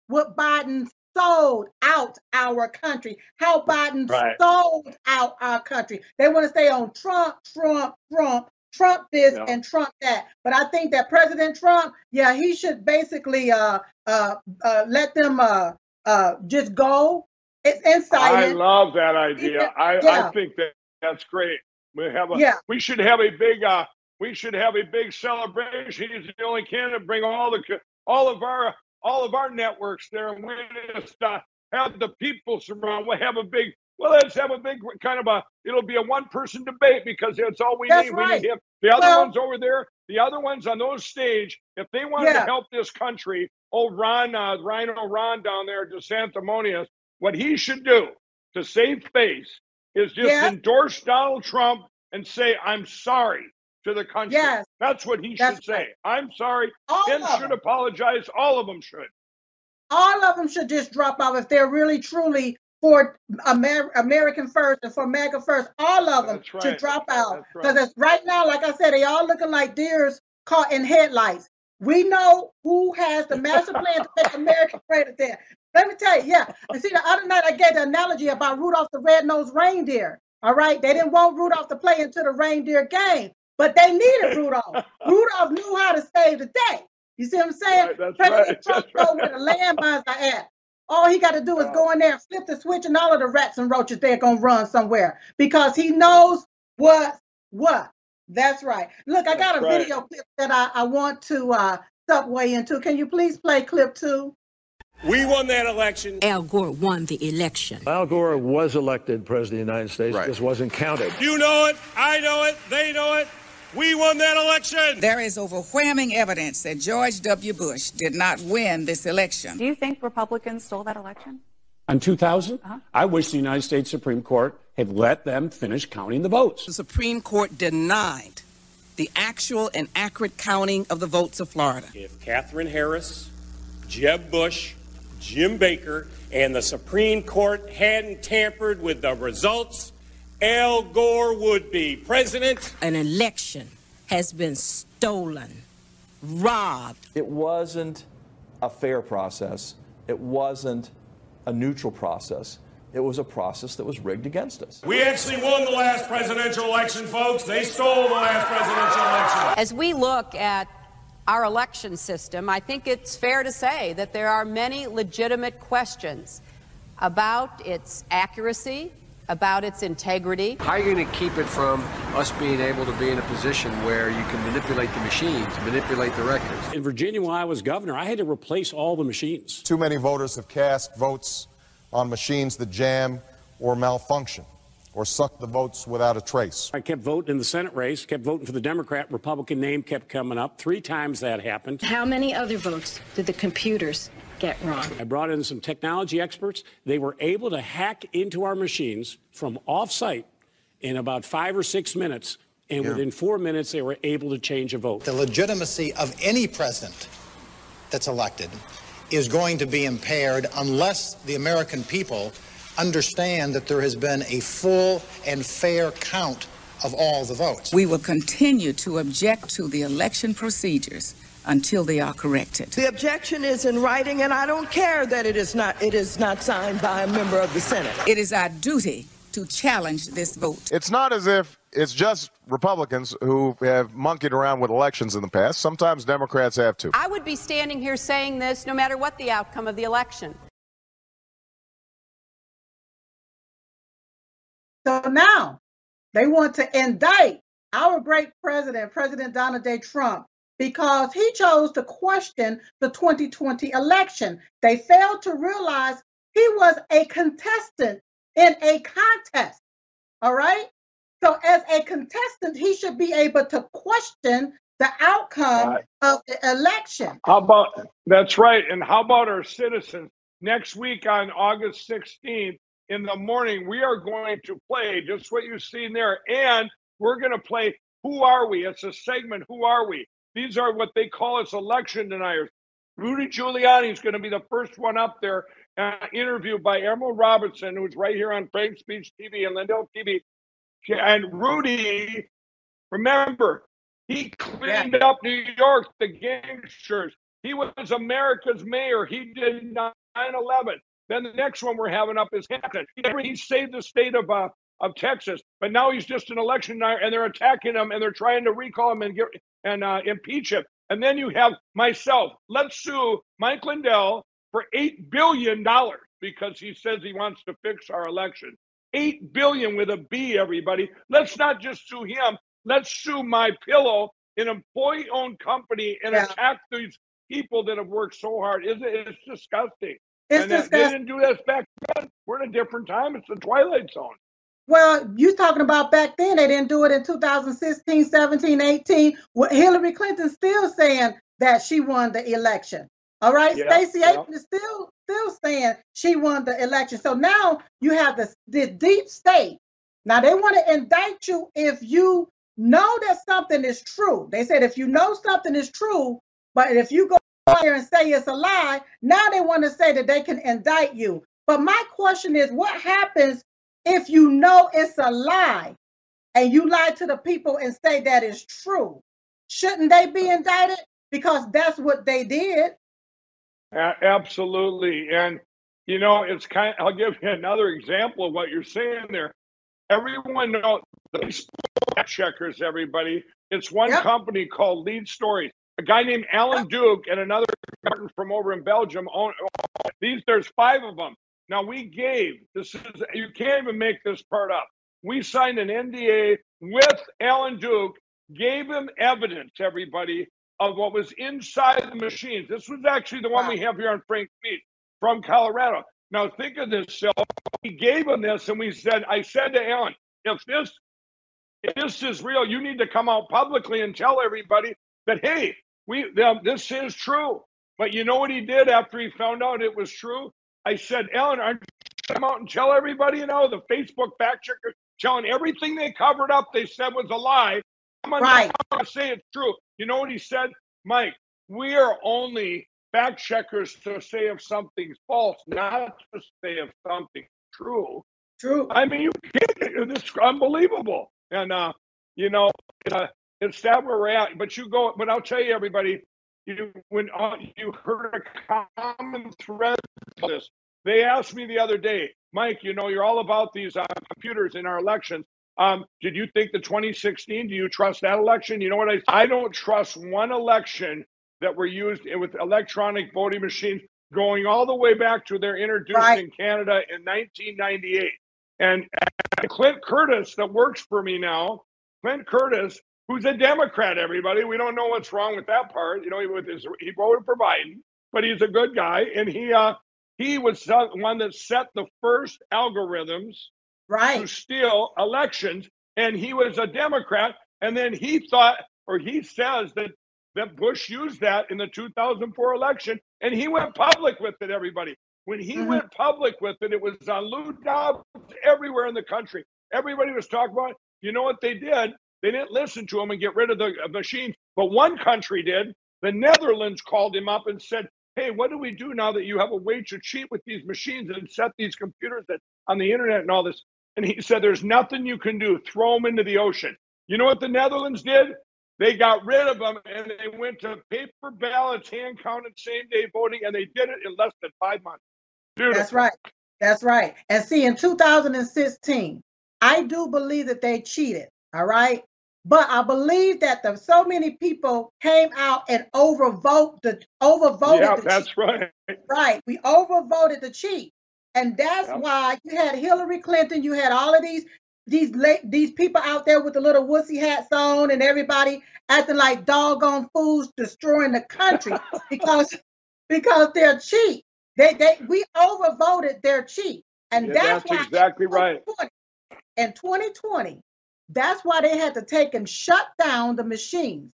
what Biden sold out our country, how Biden right. sold out our country. They want to stay on Trump, Trump, Trump, Trump this yeah. and Trump that. But I think that President Trump, yeah, he should basically uh uh, uh let them uh uh just go. It's inside. I love that idea. I yeah. I think that that's great. We have a yeah. we should have a big uh we should have a big celebration. He's the only candidate. Bring all the all of our all of our networks there, and we just uh, have the people surround. We'll have a big. Well, let's have a big kind of a. It'll be a one-person debate because that's all we that's need. Right. We need him. The other well, ones over there, the other ones on those stage, if they wanted yeah. to help this country, old Ron, uh, Rhino Ron down there, DeSanctimonious, what he should do to save face is just yeah. endorse Donald Trump and say, "I'm sorry." to the country. Yes. That's what he should say. I'm sorry. All should them. apologize. All of them should. All of them should just drop out if they're really truly for Amer- American first and for MAGA first. All of them right. should drop out because right. right now, like I said, they all looking like deers caught in headlights. We know who has the master plan to make America great again. Let me tell you, yeah. And see, the other night I gave the analogy about Rudolph the red-nosed reindeer. All right, they didn't want Rudolph to play into the reindeer game. But they needed Rudolph. [LAUGHS] Rudolph knew how to save the day. You see what I'm saying? Right, President right, [LAUGHS] Trump know where the landmines are at. All he got to do is go in there and flip the switch, and all of the rats and roaches they're gonna run somewhere because he knows what what. That's right. Look, I got a right. video clip that I, I want to uh, subway into. Can you please play clip two? We won that election. Al Gore won the election. Al Gore was elected president of the United States. Right. This wasn't counted. You know it. I know it. They know it. We won that election. There is overwhelming evidence that George W. Bush did not win this election. Do you think Republicans stole that election? In 2000, uh-huh. I wish the United States Supreme Court had let them finish counting the votes. The Supreme Court denied the actual and accurate counting of the votes of Florida. If Katherine Harris, Jeb Bush, Jim Baker, and the Supreme Court hadn't tampered with the results, Al Gore would be president. An election has been stolen, robbed. It wasn't a fair process. It wasn't a neutral process. It was a process that was rigged against us. We actually won the last presidential election, folks. They stole the last presidential election. As we look at our election system, I think it's fair to say that there are many legitimate questions about its accuracy, about its integrity. How are you going to keep it from us being able to be in a position where you can manipulate the machines, manipulate the records? In Virginia, when I was governor, I had to replace all the machines. Too many voters have cast votes on machines that jam or malfunction or suck the votes without a trace. I kept voting in the Senate race, kept voting for the Democrat. Republican name kept coming up. Three times that happened. How many other votes did the computers get wrong. I brought in some technology experts. They were able to hack into our machines from off-site in about five or six minutes. And yeah. within four minutes, they were able to change a vote. The legitimacy of any president that's elected is going to be impaired unless the American people understand that there has been a full and fair count of all the votes. We will continue to object to the election procedures until they are corrected. The objection is in writing, and I don't care that it is not it is not signed by a member of the Senate. It is our duty to challenge this vote. It's not as if it's just Republicans who have monkeyed around with elections in the past. Sometimes Democrats have too. I would be standing here saying this no matter what the outcome of the election. So now they want to indict our great president, President Donald J. Trump, because he chose to question the 2020 election. They failed to realize he was a contestant in a contest. All right. So, as a contestant, he should be able to question the outcome right. of the election. How about that's right? And how about our citizens? next week on August 16th in the morning, we are going to play just what you've seen there. And we're going to play Who Are We? It's a segment, Who Are We? These are what they call us election deniers. Rudy Giuliani is going to be the first one up there, uh, interviewed by Emerald Robinson, who's right here on Frank Speech TV and Lindell TV. And Rudy, remember, he cleaned yeah. up New York, the gangsters. He was America's mayor. He did 9 11. Then the next one we're having up is Hampton. He saved the state of uh, of Texas, but now he's just an election denier, and they're attacking him and they're trying to recall him and get and uh, impeach him. And then you have myself. Let's sue Mike Lindell for eight billion dollars because he says he wants to fix our election. Eight billion with a B, everybody. Let's not just sue him. Let's sue my pillow, an employee-owned company, and yeah. attack these people that have worked so hard. Is it? It's disgusting. It's and disgusting. They didn't do this back then. We're in a different time. It's the twilight zone. Well, you're talking about back then, they didn't do it in 2016, 17, 18. Well, Hillary Clinton still saying that she won the election. All right, yeah, Stacey. Abrams is still still saying she won the election. So now you have the, the deep state. Now they want to indict you if you know that something is true. They said if you know something is true, but if you go out there and say it's a lie, now they want to say that they can indict you. But my question is, what happens if you know it's a lie and you lie to the people and say that is true, shouldn't they be indicted? Because that's what they did. absolutely. And, you know, it's kind of, I'll give you another example of what you're saying there. Everyone knows the checkers, everybody. It's one yep. company called Lead Stories. A guy named Alan Duke and another from over in Belgium own these. There's five of them. Now we gave this is you can't even make this part up. We signed an NDA with Alan Duke, gave him evidence, everybody, of what was inside the machines. This was actually the one wow. we have here on Frank Speech from Colorado. Now think of this, Phil. We gave him this and we said, I said to Alan, if this if this is real, you need to come out publicly and tell everybody that hey, we this is true. But you know what he did after he found out it was true? I said, Ellen, aren't you come out and tell everybody, you know, the Facebook fact checker telling everything they covered up they said was a lie. I'm on right. to say it's true. You know what he said? Mike, we are only fact checkers to say if something's false, not to say if something's true. True. I mean, you can't, it's unbelievable. And, uh, you know, uh, it's that where we're at. But you go, but I'll tell you, everybody, you when uh, you heard a common thread this. They asked me the other day, Mike, you know, you're all about these uh, computers in our elections. Um, did you think the 2016? Do you trust that election? You know what I? I don't trust one election that were used with electronic voting machines going all the way back to their introduced right. in Canada in 1998. And Clint Curtis, that works for me now, Clint Curtis who's a Democrat. Everybody, we don't know what's wrong with that part. You know, he, with his, he voted for Biden, but he's a good guy, and he uh, he was the one that set the first algorithms right to steal elections, and he was a Democrat. And then he thought, or he says that that Bush used that in the 2004 election, and he went public with it. Everybody, when he mm-hmm. went public with it, it was on Lou Dobbs everywhere in the country. Everybody was talking about. It. You know what they did? They didn't listen to him and get rid of the uh, machines, but one country did. The Netherlands called him up and said, Hey, what do we do now that you have a way to cheat with these machines and set these computers on the internet and all this? And he said, There's nothing you can do. Throw them into the ocean. You know what the Netherlands did? They got rid of them and they went to paper ballots, hand counted, same day voting, and they did it in less than five months. Beautiful. That's right. That's right. And see, in 2016, I do believe that they cheated. All right. But I believe that the so many people came out and overvote the overvoted. Yeah, the that's chief. right. Right. We overvoted the chief. And that's why you had Hillary Clinton, you had all of these these late, these people out there with the little wussy hats on and everybody acting like doggone fools destroying the country [LAUGHS] because because they're cheap. They they we overvoted their chief. And yeah, that's, that's exactly right. In 2020, that's why they had to take and shut down the machines.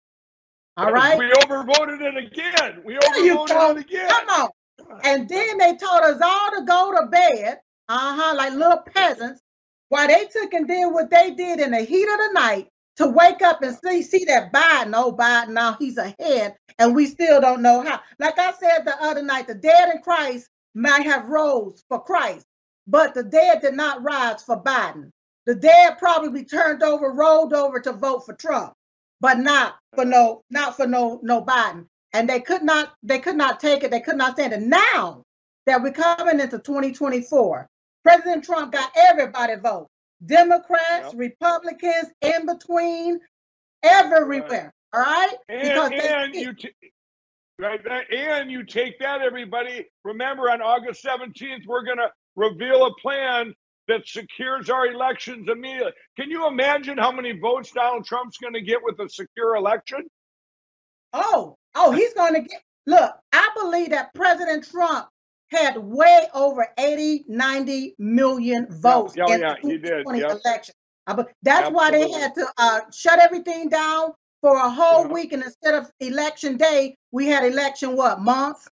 All [LAUGHS] right. We overvoted it again. We overvoted it again. Come on. And then they told us all to go to bed, uh-huh, like little peasants, while they took and did what they did in the heat of the night to wake up and see see that Biden, oh Biden, now he's ahead, and we still don't know how. Like I said the other night, the dead in Christ might have rose for Christ, but the dead did not rise for Biden. The dead probably turned over, rolled over to vote for Trump, but not for no, not for no, no Biden. And they could not, they could not take it. They could not stand it. Now that we're coming into 2024, President Trump got everybody vote. Democrats, yep. Republicans, in between, everywhere. All right, and, and you t- right, and you take that, everybody. Remember, on August seventeenth, we're going to reveal a plan that secures our elections immediately. Can you imagine how many votes Donald Trump's going to get with a secure election? Oh, oh, he's going to get. Look, I believe that President Trump had way over 80, 90 million votes oh, in yeah, the 2020 yep. election. But that's Absolutely. why they had to uh, shut everything down for a whole yeah. week, and instead of election day, we had election what month?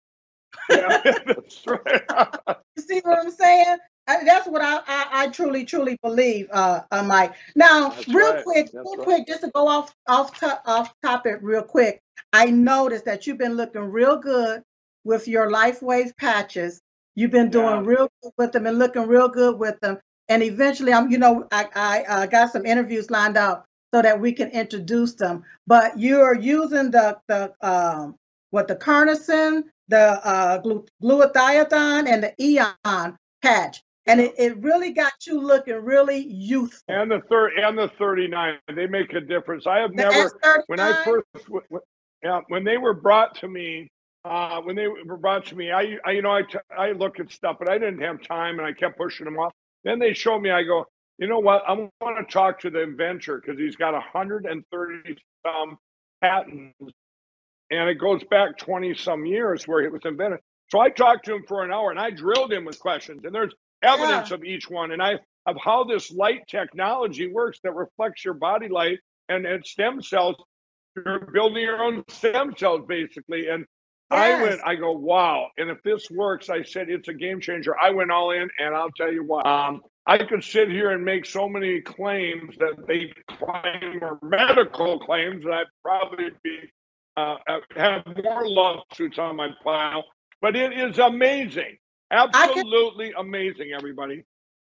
Yeah, [LAUGHS] that's right. [LAUGHS] you see what I'm saying? I, that's what I, I, I truly truly believe, uh, uh Mike. Now, that's real right. quick, that's real right. quick, just to go off off to, off topic real quick. I noticed that you've been looking real good with your LifeWave patches. You've been doing yeah. real good with them and looking real good with them. And eventually, I'm, you know, I, I uh, got some interviews lined up so that we can introduce them. But you're using the the um, what the carnosine, the uh, glutathione, and the Aeon patch, and it, it really got you looking really youthful. And the third and the 39, they make a difference. I have the never S39? when I first when, yeah when they were brought to me uh, when they were brought to me, I, I you know, I, t- I look at stuff, but I didn't have time and I kept pushing them off. Then they showed me, I go, you know what? I want to talk to the inventor because he's got 130 some patents and it goes back 20 some years where it was invented. So I talked to him for an hour and I drilled him with questions and there's evidence yeah. of each one and I of how this light technology works that reflects your body light and, and stem cells. You're building your own stem cells basically. And I went, I go, wow. And if this works, I said, it's a game changer. I went all in, and I'll tell you what, um, I could sit here and make so many claims that they claim are medical claims that I'd probably be uh, uh have more lawsuits on my file. But it is amazing. Absolutely can, amazing, everybody.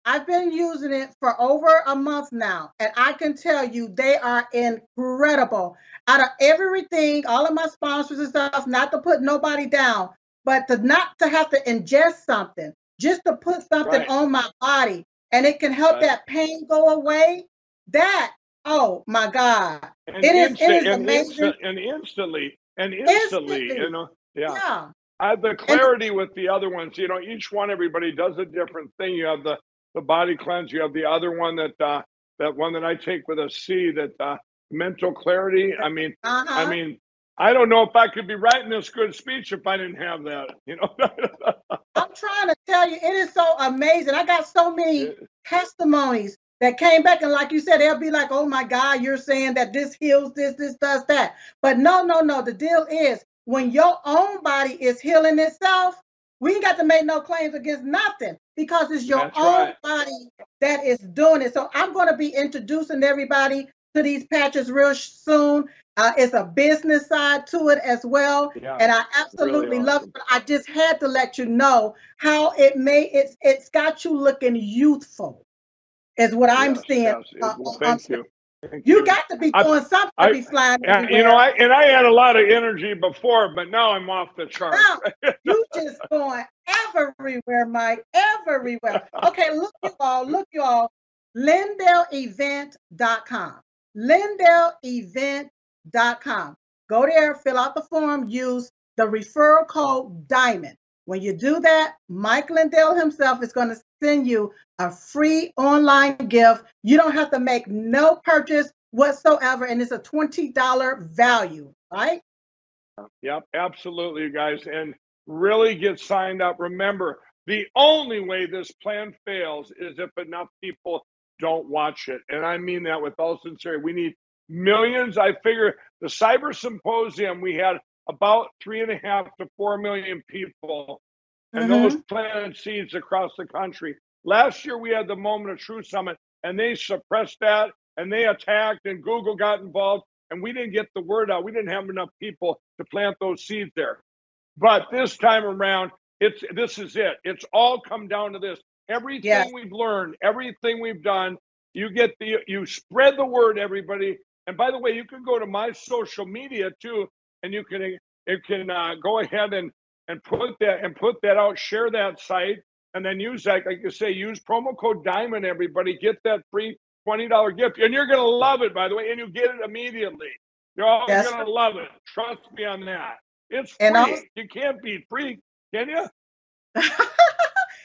I've been using it for over a month now, and I can tell you they are incredible out of everything, all of my sponsors and stuff, not to put nobody down, but to not to have to ingest something, just to put something right. on my body and it can help right. that pain go away. That, oh my God. And it is, it is and amazing. Insta- and instantly, and instantly, instantly, you know, yeah. yeah. I have the clarity with the other ones. You know, each one, everybody does a different thing. You have the the body cleanse. You have the other one that uh, that one that I take with a C that uh, mental clarity. I mean, uh-huh. I mean, I don't know if I could be writing this good speech if I didn't have that. You know. [LAUGHS] I'm trying to tell you, it is so amazing. I got so many testimonies that came back, and like you said, they'll be like, "Oh my God, you're saying that this heals this, this does that." But no, no, no. The deal is when your own body is healing itself, we ain't got to make no claims against nothing because it's your That's own right. body that is doing it. So I'm going to be introducing everybody to these patches real soon. Uh, it's a business side to it as well, yeah, and I absolutely really love it. But I just had to let you know how it may it's it's got you looking youthful, is what yes, I'm seeing. Yes, uh, well. Thank you, you got to be doing I, something I, to be flying. I, you know, I and I had a lot of energy before, but now I'm off the chart. [LAUGHS] you just going everywhere, Mike, everywhere. Okay, look you all, look you all. LindellEvent.com. LindellEvent.com. Go there, fill out the form, use the referral code DIAMOND. When you do that, Mike Lindell himself is going to send you a free online gift. You don't have to make no purchase whatsoever, and it's a $20 value, right? Yep, absolutely, guys. And really get signed up. Remember, the only way this plan fails is if enough people don't watch it. And I mean that with all sincerity. We need millions. I figure the cyber symposium, we had about three and a half to four million people and Mhm. those planted seeds across the country. Last year we had the Moment of Truth Summit, and they suppressed that, and they attacked, and Google got involved, and we didn't get the word out. We didn't have enough people to plant those seeds there. But this time around, it's this is it. It's all come down to this. Everything Yes. we've learned, everything we've done, you get the you spread the word, everybody. And by the way, you can go to my social media too, and you can you can uh, go ahead and and put that and put that out, share that site, and then use that, like you say, use promo code Diamond. Everybody get that free twenty dollar gift, and you're gonna love it. By the way, and you get it immediately. You're all That's gonna love it. Trust me on that. It's free. Also- you can't be free, can you? [LAUGHS]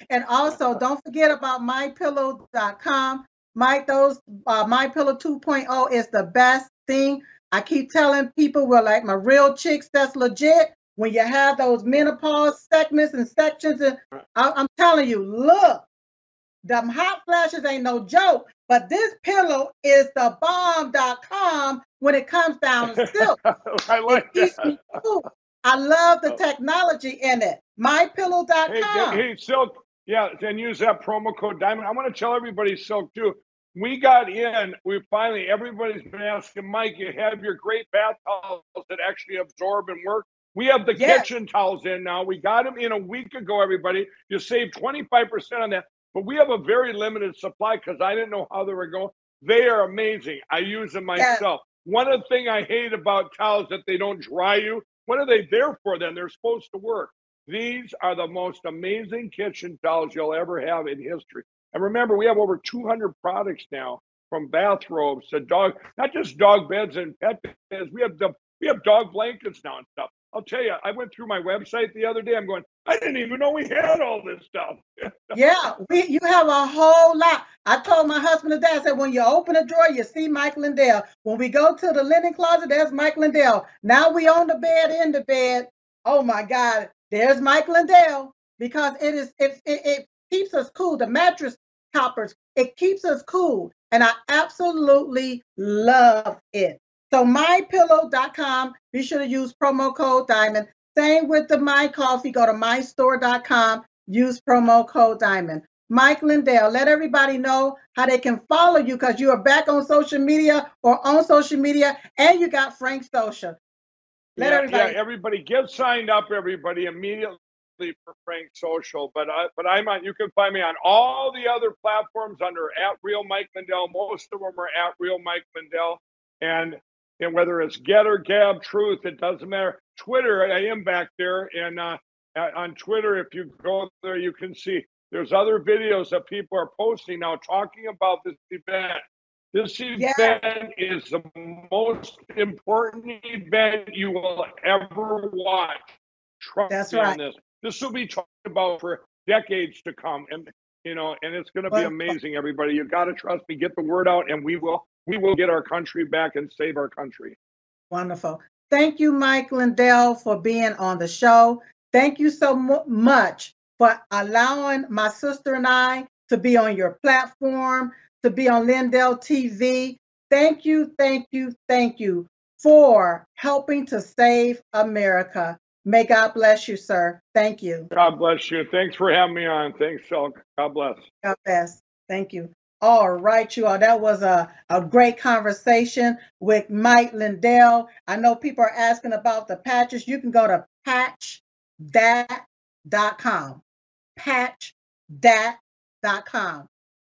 and also, don't forget about mypillow.com. My those uh, My Pillow 2.0 is the best thing. I keep telling people we're like my real chicks. That's legit. When you have those menopause segments and sections, and I, I'm telling you, look, them hot flashes ain't no joke. But this pillow is the bomb.com when it comes down to [LAUGHS] silk. I like keeps that. I love the oh. technology in it. MyPillow.com. Hey, hey, Silk, yeah, and use that promo code Diamond. I want to tell everybody, Silk, too. We got in, we finally, everybody's been asking, Mike, you have your great bath towels that actually absorb and work. We have the kitchen towels in now. We got them in a week ago, everybody. You save 25% on that. But we have a very limited supply because I didn't know how they were going. They are amazing. I use them myself. One of the things I hate about towels that they don't dry you. What are they there for then? They're supposed to work. These are the most amazing kitchen towels you'll ever have in history. And remember, we have over 200 products now, from bathrobes to dog, not just dog beds and pet beds. We have the we have dog blankets now and stuff. I'll tell you, I went through my website the other day. I'm going, I didn't even know we had all this stuff. [LAUGHS] Yeah, we, you have a whole lot. I told my husband today, I said, when you open a drawer, you see Mike Lindell. When we go to the linen closet, there's Mike Lindell. Now we on the bed, in the bed. Oh my God, there's Mike Lindell because it is it, it, it keeps us cool. The mattress toppers, it keeps us cool. And I absolutely love it. So mypillow.com, be sure to use promo code diamond. Same with the My Coffee, go to mystore.com, use promo code diamond. Mike Lindell, let everybody know how they can follow you because you are back on social media or on social media and you got Frank Social. Let yeah, everybody yeah, everybody get signed up. Everybody immediately for Frank Social. But I, but I'm on. You can find me on all the other platforms under at Real Mike Lindell. Most of them are at Real Mike Lindell, and and whether it's Gettr, Gab, Truth, it doesn't matter. Twitter, I am back there, and uh, on Twitter, if you go there, you can see there's other videos that people are posting now talking about this event. This event is the most important event you will ever watch. Trust That's me right. on this. This will be talked about for decades to come, and you know, and it's going to be amazing. Everybody, you got to trust me. Get the word out, and we will. We will get our country back and save our country. Wonderful. Thank you, Mike Lindell, for being on the show. Thank you so mu- much for allowing my sister and I to be on your platform, to be on Lindell TV. Thank you, thank you, thank you for helping to save America. May God bless you, sir. Thank you. God bless you. Thanks for having me on. Thanks, Silk. God bless. God bless. Thank you. All right, you all. That was a, a great conversation with Mike Lindell. I know people are asking about the patches. You can go to patchthat.com. Patchthat.com.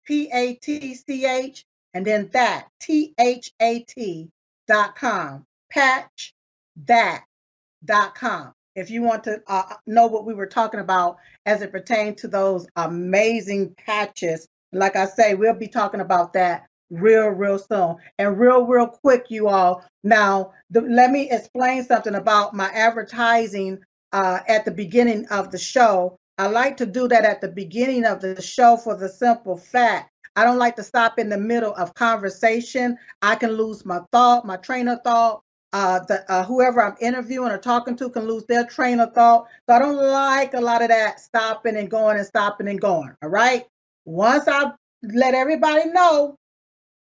P A T C H and then that. T H A T dot com. Patchthat.com. If you want to uh, know what we were talking about as it pertains to those amazing patches like I say, we'll be talking about that real, real soon. And real, real quick, you all. Now, the, let me explain something about my advertising uh, at the beginning of the show. I like to do that at the beginning of the show for the simple fact I don't like to stop in the middle of conversation. I can lose my thought, my train of thought. Uh, the, uh, whoever I'm interviewing or talking to can lose their train of thought. So I don't like a lot of that stopping and going and stopping and going. All right. Once I let everybody know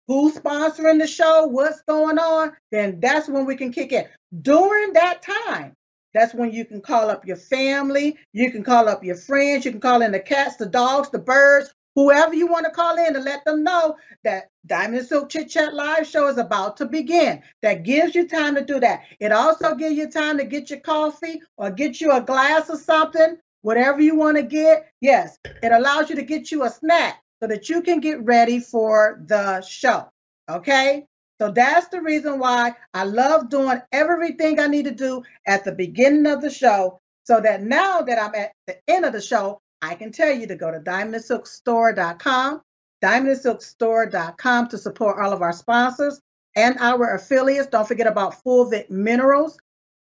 who's sponsoring the show, what's going on, then that's when we can kick in. During that time, That's when you can call up your family, you can call up your friends, you can call in the cats, the dogs, the birds, whoever you want to call in to let them know that Diamond Silk Chit Chat Live show is about to begin. That gives you time to do that. It also gives you time to get your coffee or get you a glass of something, whatever you want to get. Yes, it allows you to get you a snack so that you can get ready for the show. Okay? So that's the reason why I love doing everything I need to do at the beginning of the show so that now that I'm at the end of the show, I can tell you to go to diamondsilkstore.com, diamondsilkstore.com to support all of our sponsors and our affiliates. Don't forget about Fulvic Minerals,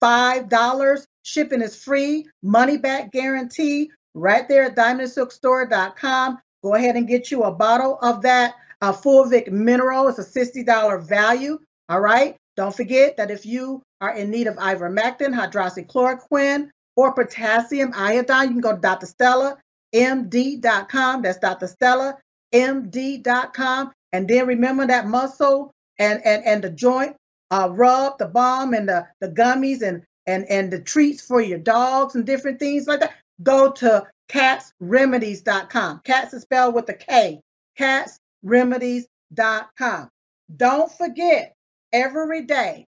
$5. Shipping is free, money back guarantee right there at diamondsilkstore.com. Go ahead and get you a bottle of that a Fulvic mineral It's a $60 value. All right. Don't forget that if you are in need of ivermectin, hydroxychloroquine, or potassium iodine, you can go to Dr. Stella, MD.com. That's Dr. Stella, MD.com. And then remember that muscle and, and, and the joint uh, rub, the balm and the, the gummies and, and, and the treats for your dogs and different things like that. Go to kattsremedies.com. Katts is spelled with a K. Kattsremedies.com. Don't forget, every day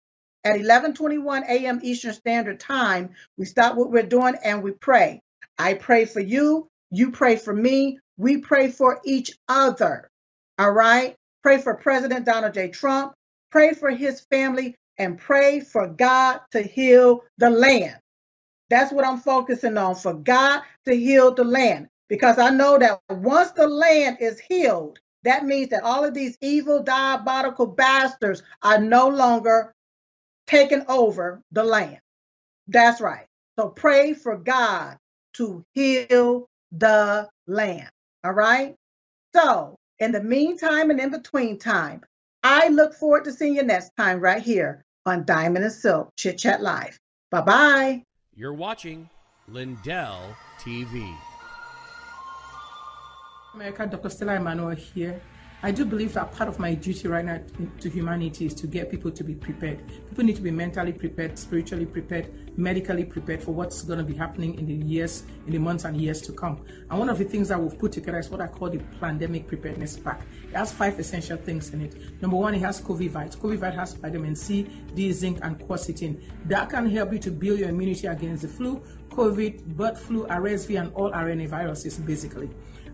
at 11:21 a.m. Eastern Standard Time, we stop what we're doing and we pray. I pray for you, you pray for me, we pray for each other. All right? Pray for President Donald J. Trump, pray for his family, and pray for God to heal the land. That's what I'm focusing on for God to heal the land. Because I know that once the land is healed, that means that all of these evil, diabolical bastards are no longer taking over the land. That's right. So pray for God to heal the land. All right. So, in the meantime and in between time, I look forward to seeing you next time right here on Diamond and Silk Chit Chat Live. Bye bye. You're watching Lindell TV. America, Dr. Stella Immanuel here. I do believe that part of my duty right now to humanity is to get people to be prepared. People need to be mentally prepared, spiritually prepared, medically prepared for what's going to be happening in the years, in the months and years to come. And one of the things that we've put together is what I call the pandemic preparedness pack. It has five essential things in it. Number one, it has COVID COVID has vitamin C, D, zinc, and quercetin. That can help you to build your immunity against the flu, COVID, bird flu, RSV, and all RNA viruses, basically.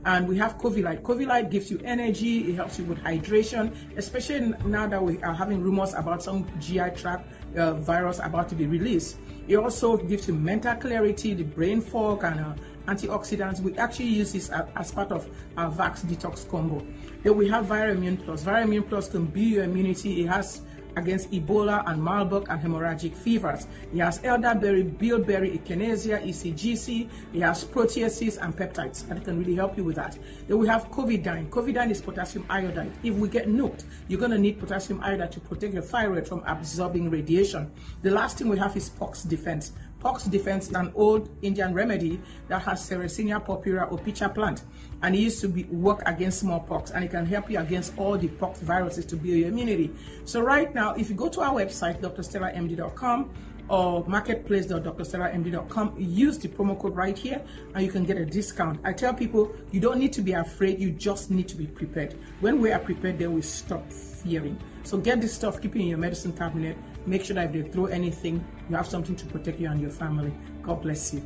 And we have COVID COVID gives you energy, it helps you with hydration, especially now that we are having rumors about some GI tract uh, virus about to be released. It also gives you mental clarity, the brain fog, and uh, antioxidants. We actually use this as, part of our Vax Detox combo. Then we have Virammune Plus. Virammune Plus can build your immunity. It has against Ebola and Marburg and hemorrhagic fevers. He has elderberry, bilberry, echinacea, ECGC. He has proteases and peptides that can really help you with that. Then we have Covidine. Covidine is potassium iodide. If we get nuked, you're going to need potassium iodide to protect your thyroid from absorbing radiation. The last thing we have is Pox Defense. Pox Defense is an old Indian remedy that has Sarracenia or pitcher plant and it used to be work against smallpox and it can help you against all the pox viruses to build your immunity. So right now, if you go to our website, drstellamd.com or marketplace.drstellamd.com, use the promo code right here and you can get a discount. I tell people you don't need to be afraid, you just need to be prepared. When we are prepared, then we stop fearing. So get this stuff, keep it in your medicine cabinet Make sure that if they throw anything, you have something to protect you and your family. God bless you.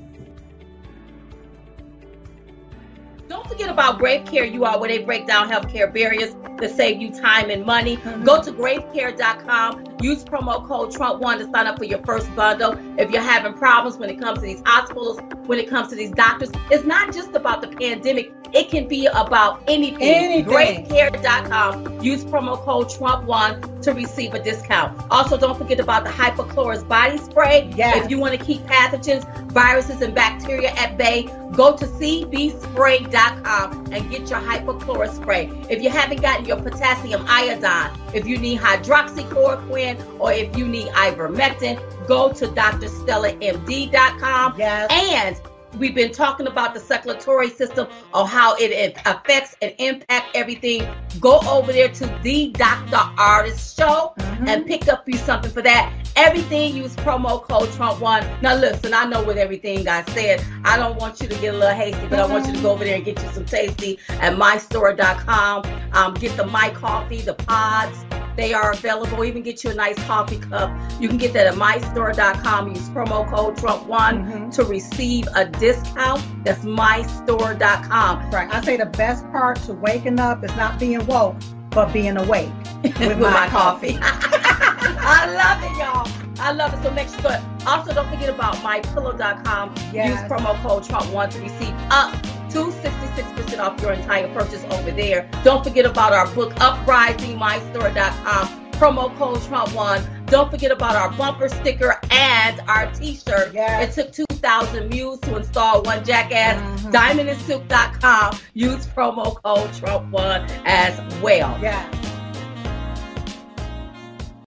Don't forget about Grave Care, you are where they break down healthcare barriers to save you time and money. Go to gravecare.com. Use promo code Trump1 to sign up for your first bundle. If you're having problems when it comes to these hospitals, when it comes to these doctors, it's not just about the pandemic. It can be about anything. anything. Gravecare.com. Use promo code Trump1 to receive a discount. Also, don't forget about the hypochlorous body spray. Yes. If you want to keep pathogens, viruses, and bacteria at bay, go to cbspray.com and get your hypochlorous spray. If you haven't gotten your potassium iodine, if you need hydroxychloroquine, or if you need ivermectin, go to drstellamd.com. Yes. And We've been talking about the circulatory system or how it affects and impact everything. Go over there to the Dr. Ardis Show mm-hmm. and pick up you something for that. Everything use promo code Trump One. Now listen, I know with everything I said, I don't want you to get a little hasty, but mm-hmm. I want you to go over there and get you some tasty at mystore.com. Um, get the my coffee, the pods they are available. Even get you a nice coffee cup. You can get that at mystore.com. Use promo code Trump1 mm-hmm. to receive a discount. That's mystore.com. Right. I say the best part to waking up is not being woke, but being awake [LAUGHS] with, with my, my, coffee. coffee. [LAUGHS] I love it, y'all. I love it. So make sure. Also, don't forget about mypillow.com. Yes. Use promo code Trump1 to receive up to 66% off your entire purchase over there. Don't forget about our book, uprisingmystore.com. Promo code TrumpWon. Don't forget about our bumper sticker and our t-shirt. Yes. It took 2,000 mules to install one jackass. Mm-hmm. Diamondandsilk.com. Use promo code TrumpWon as well. Yeah.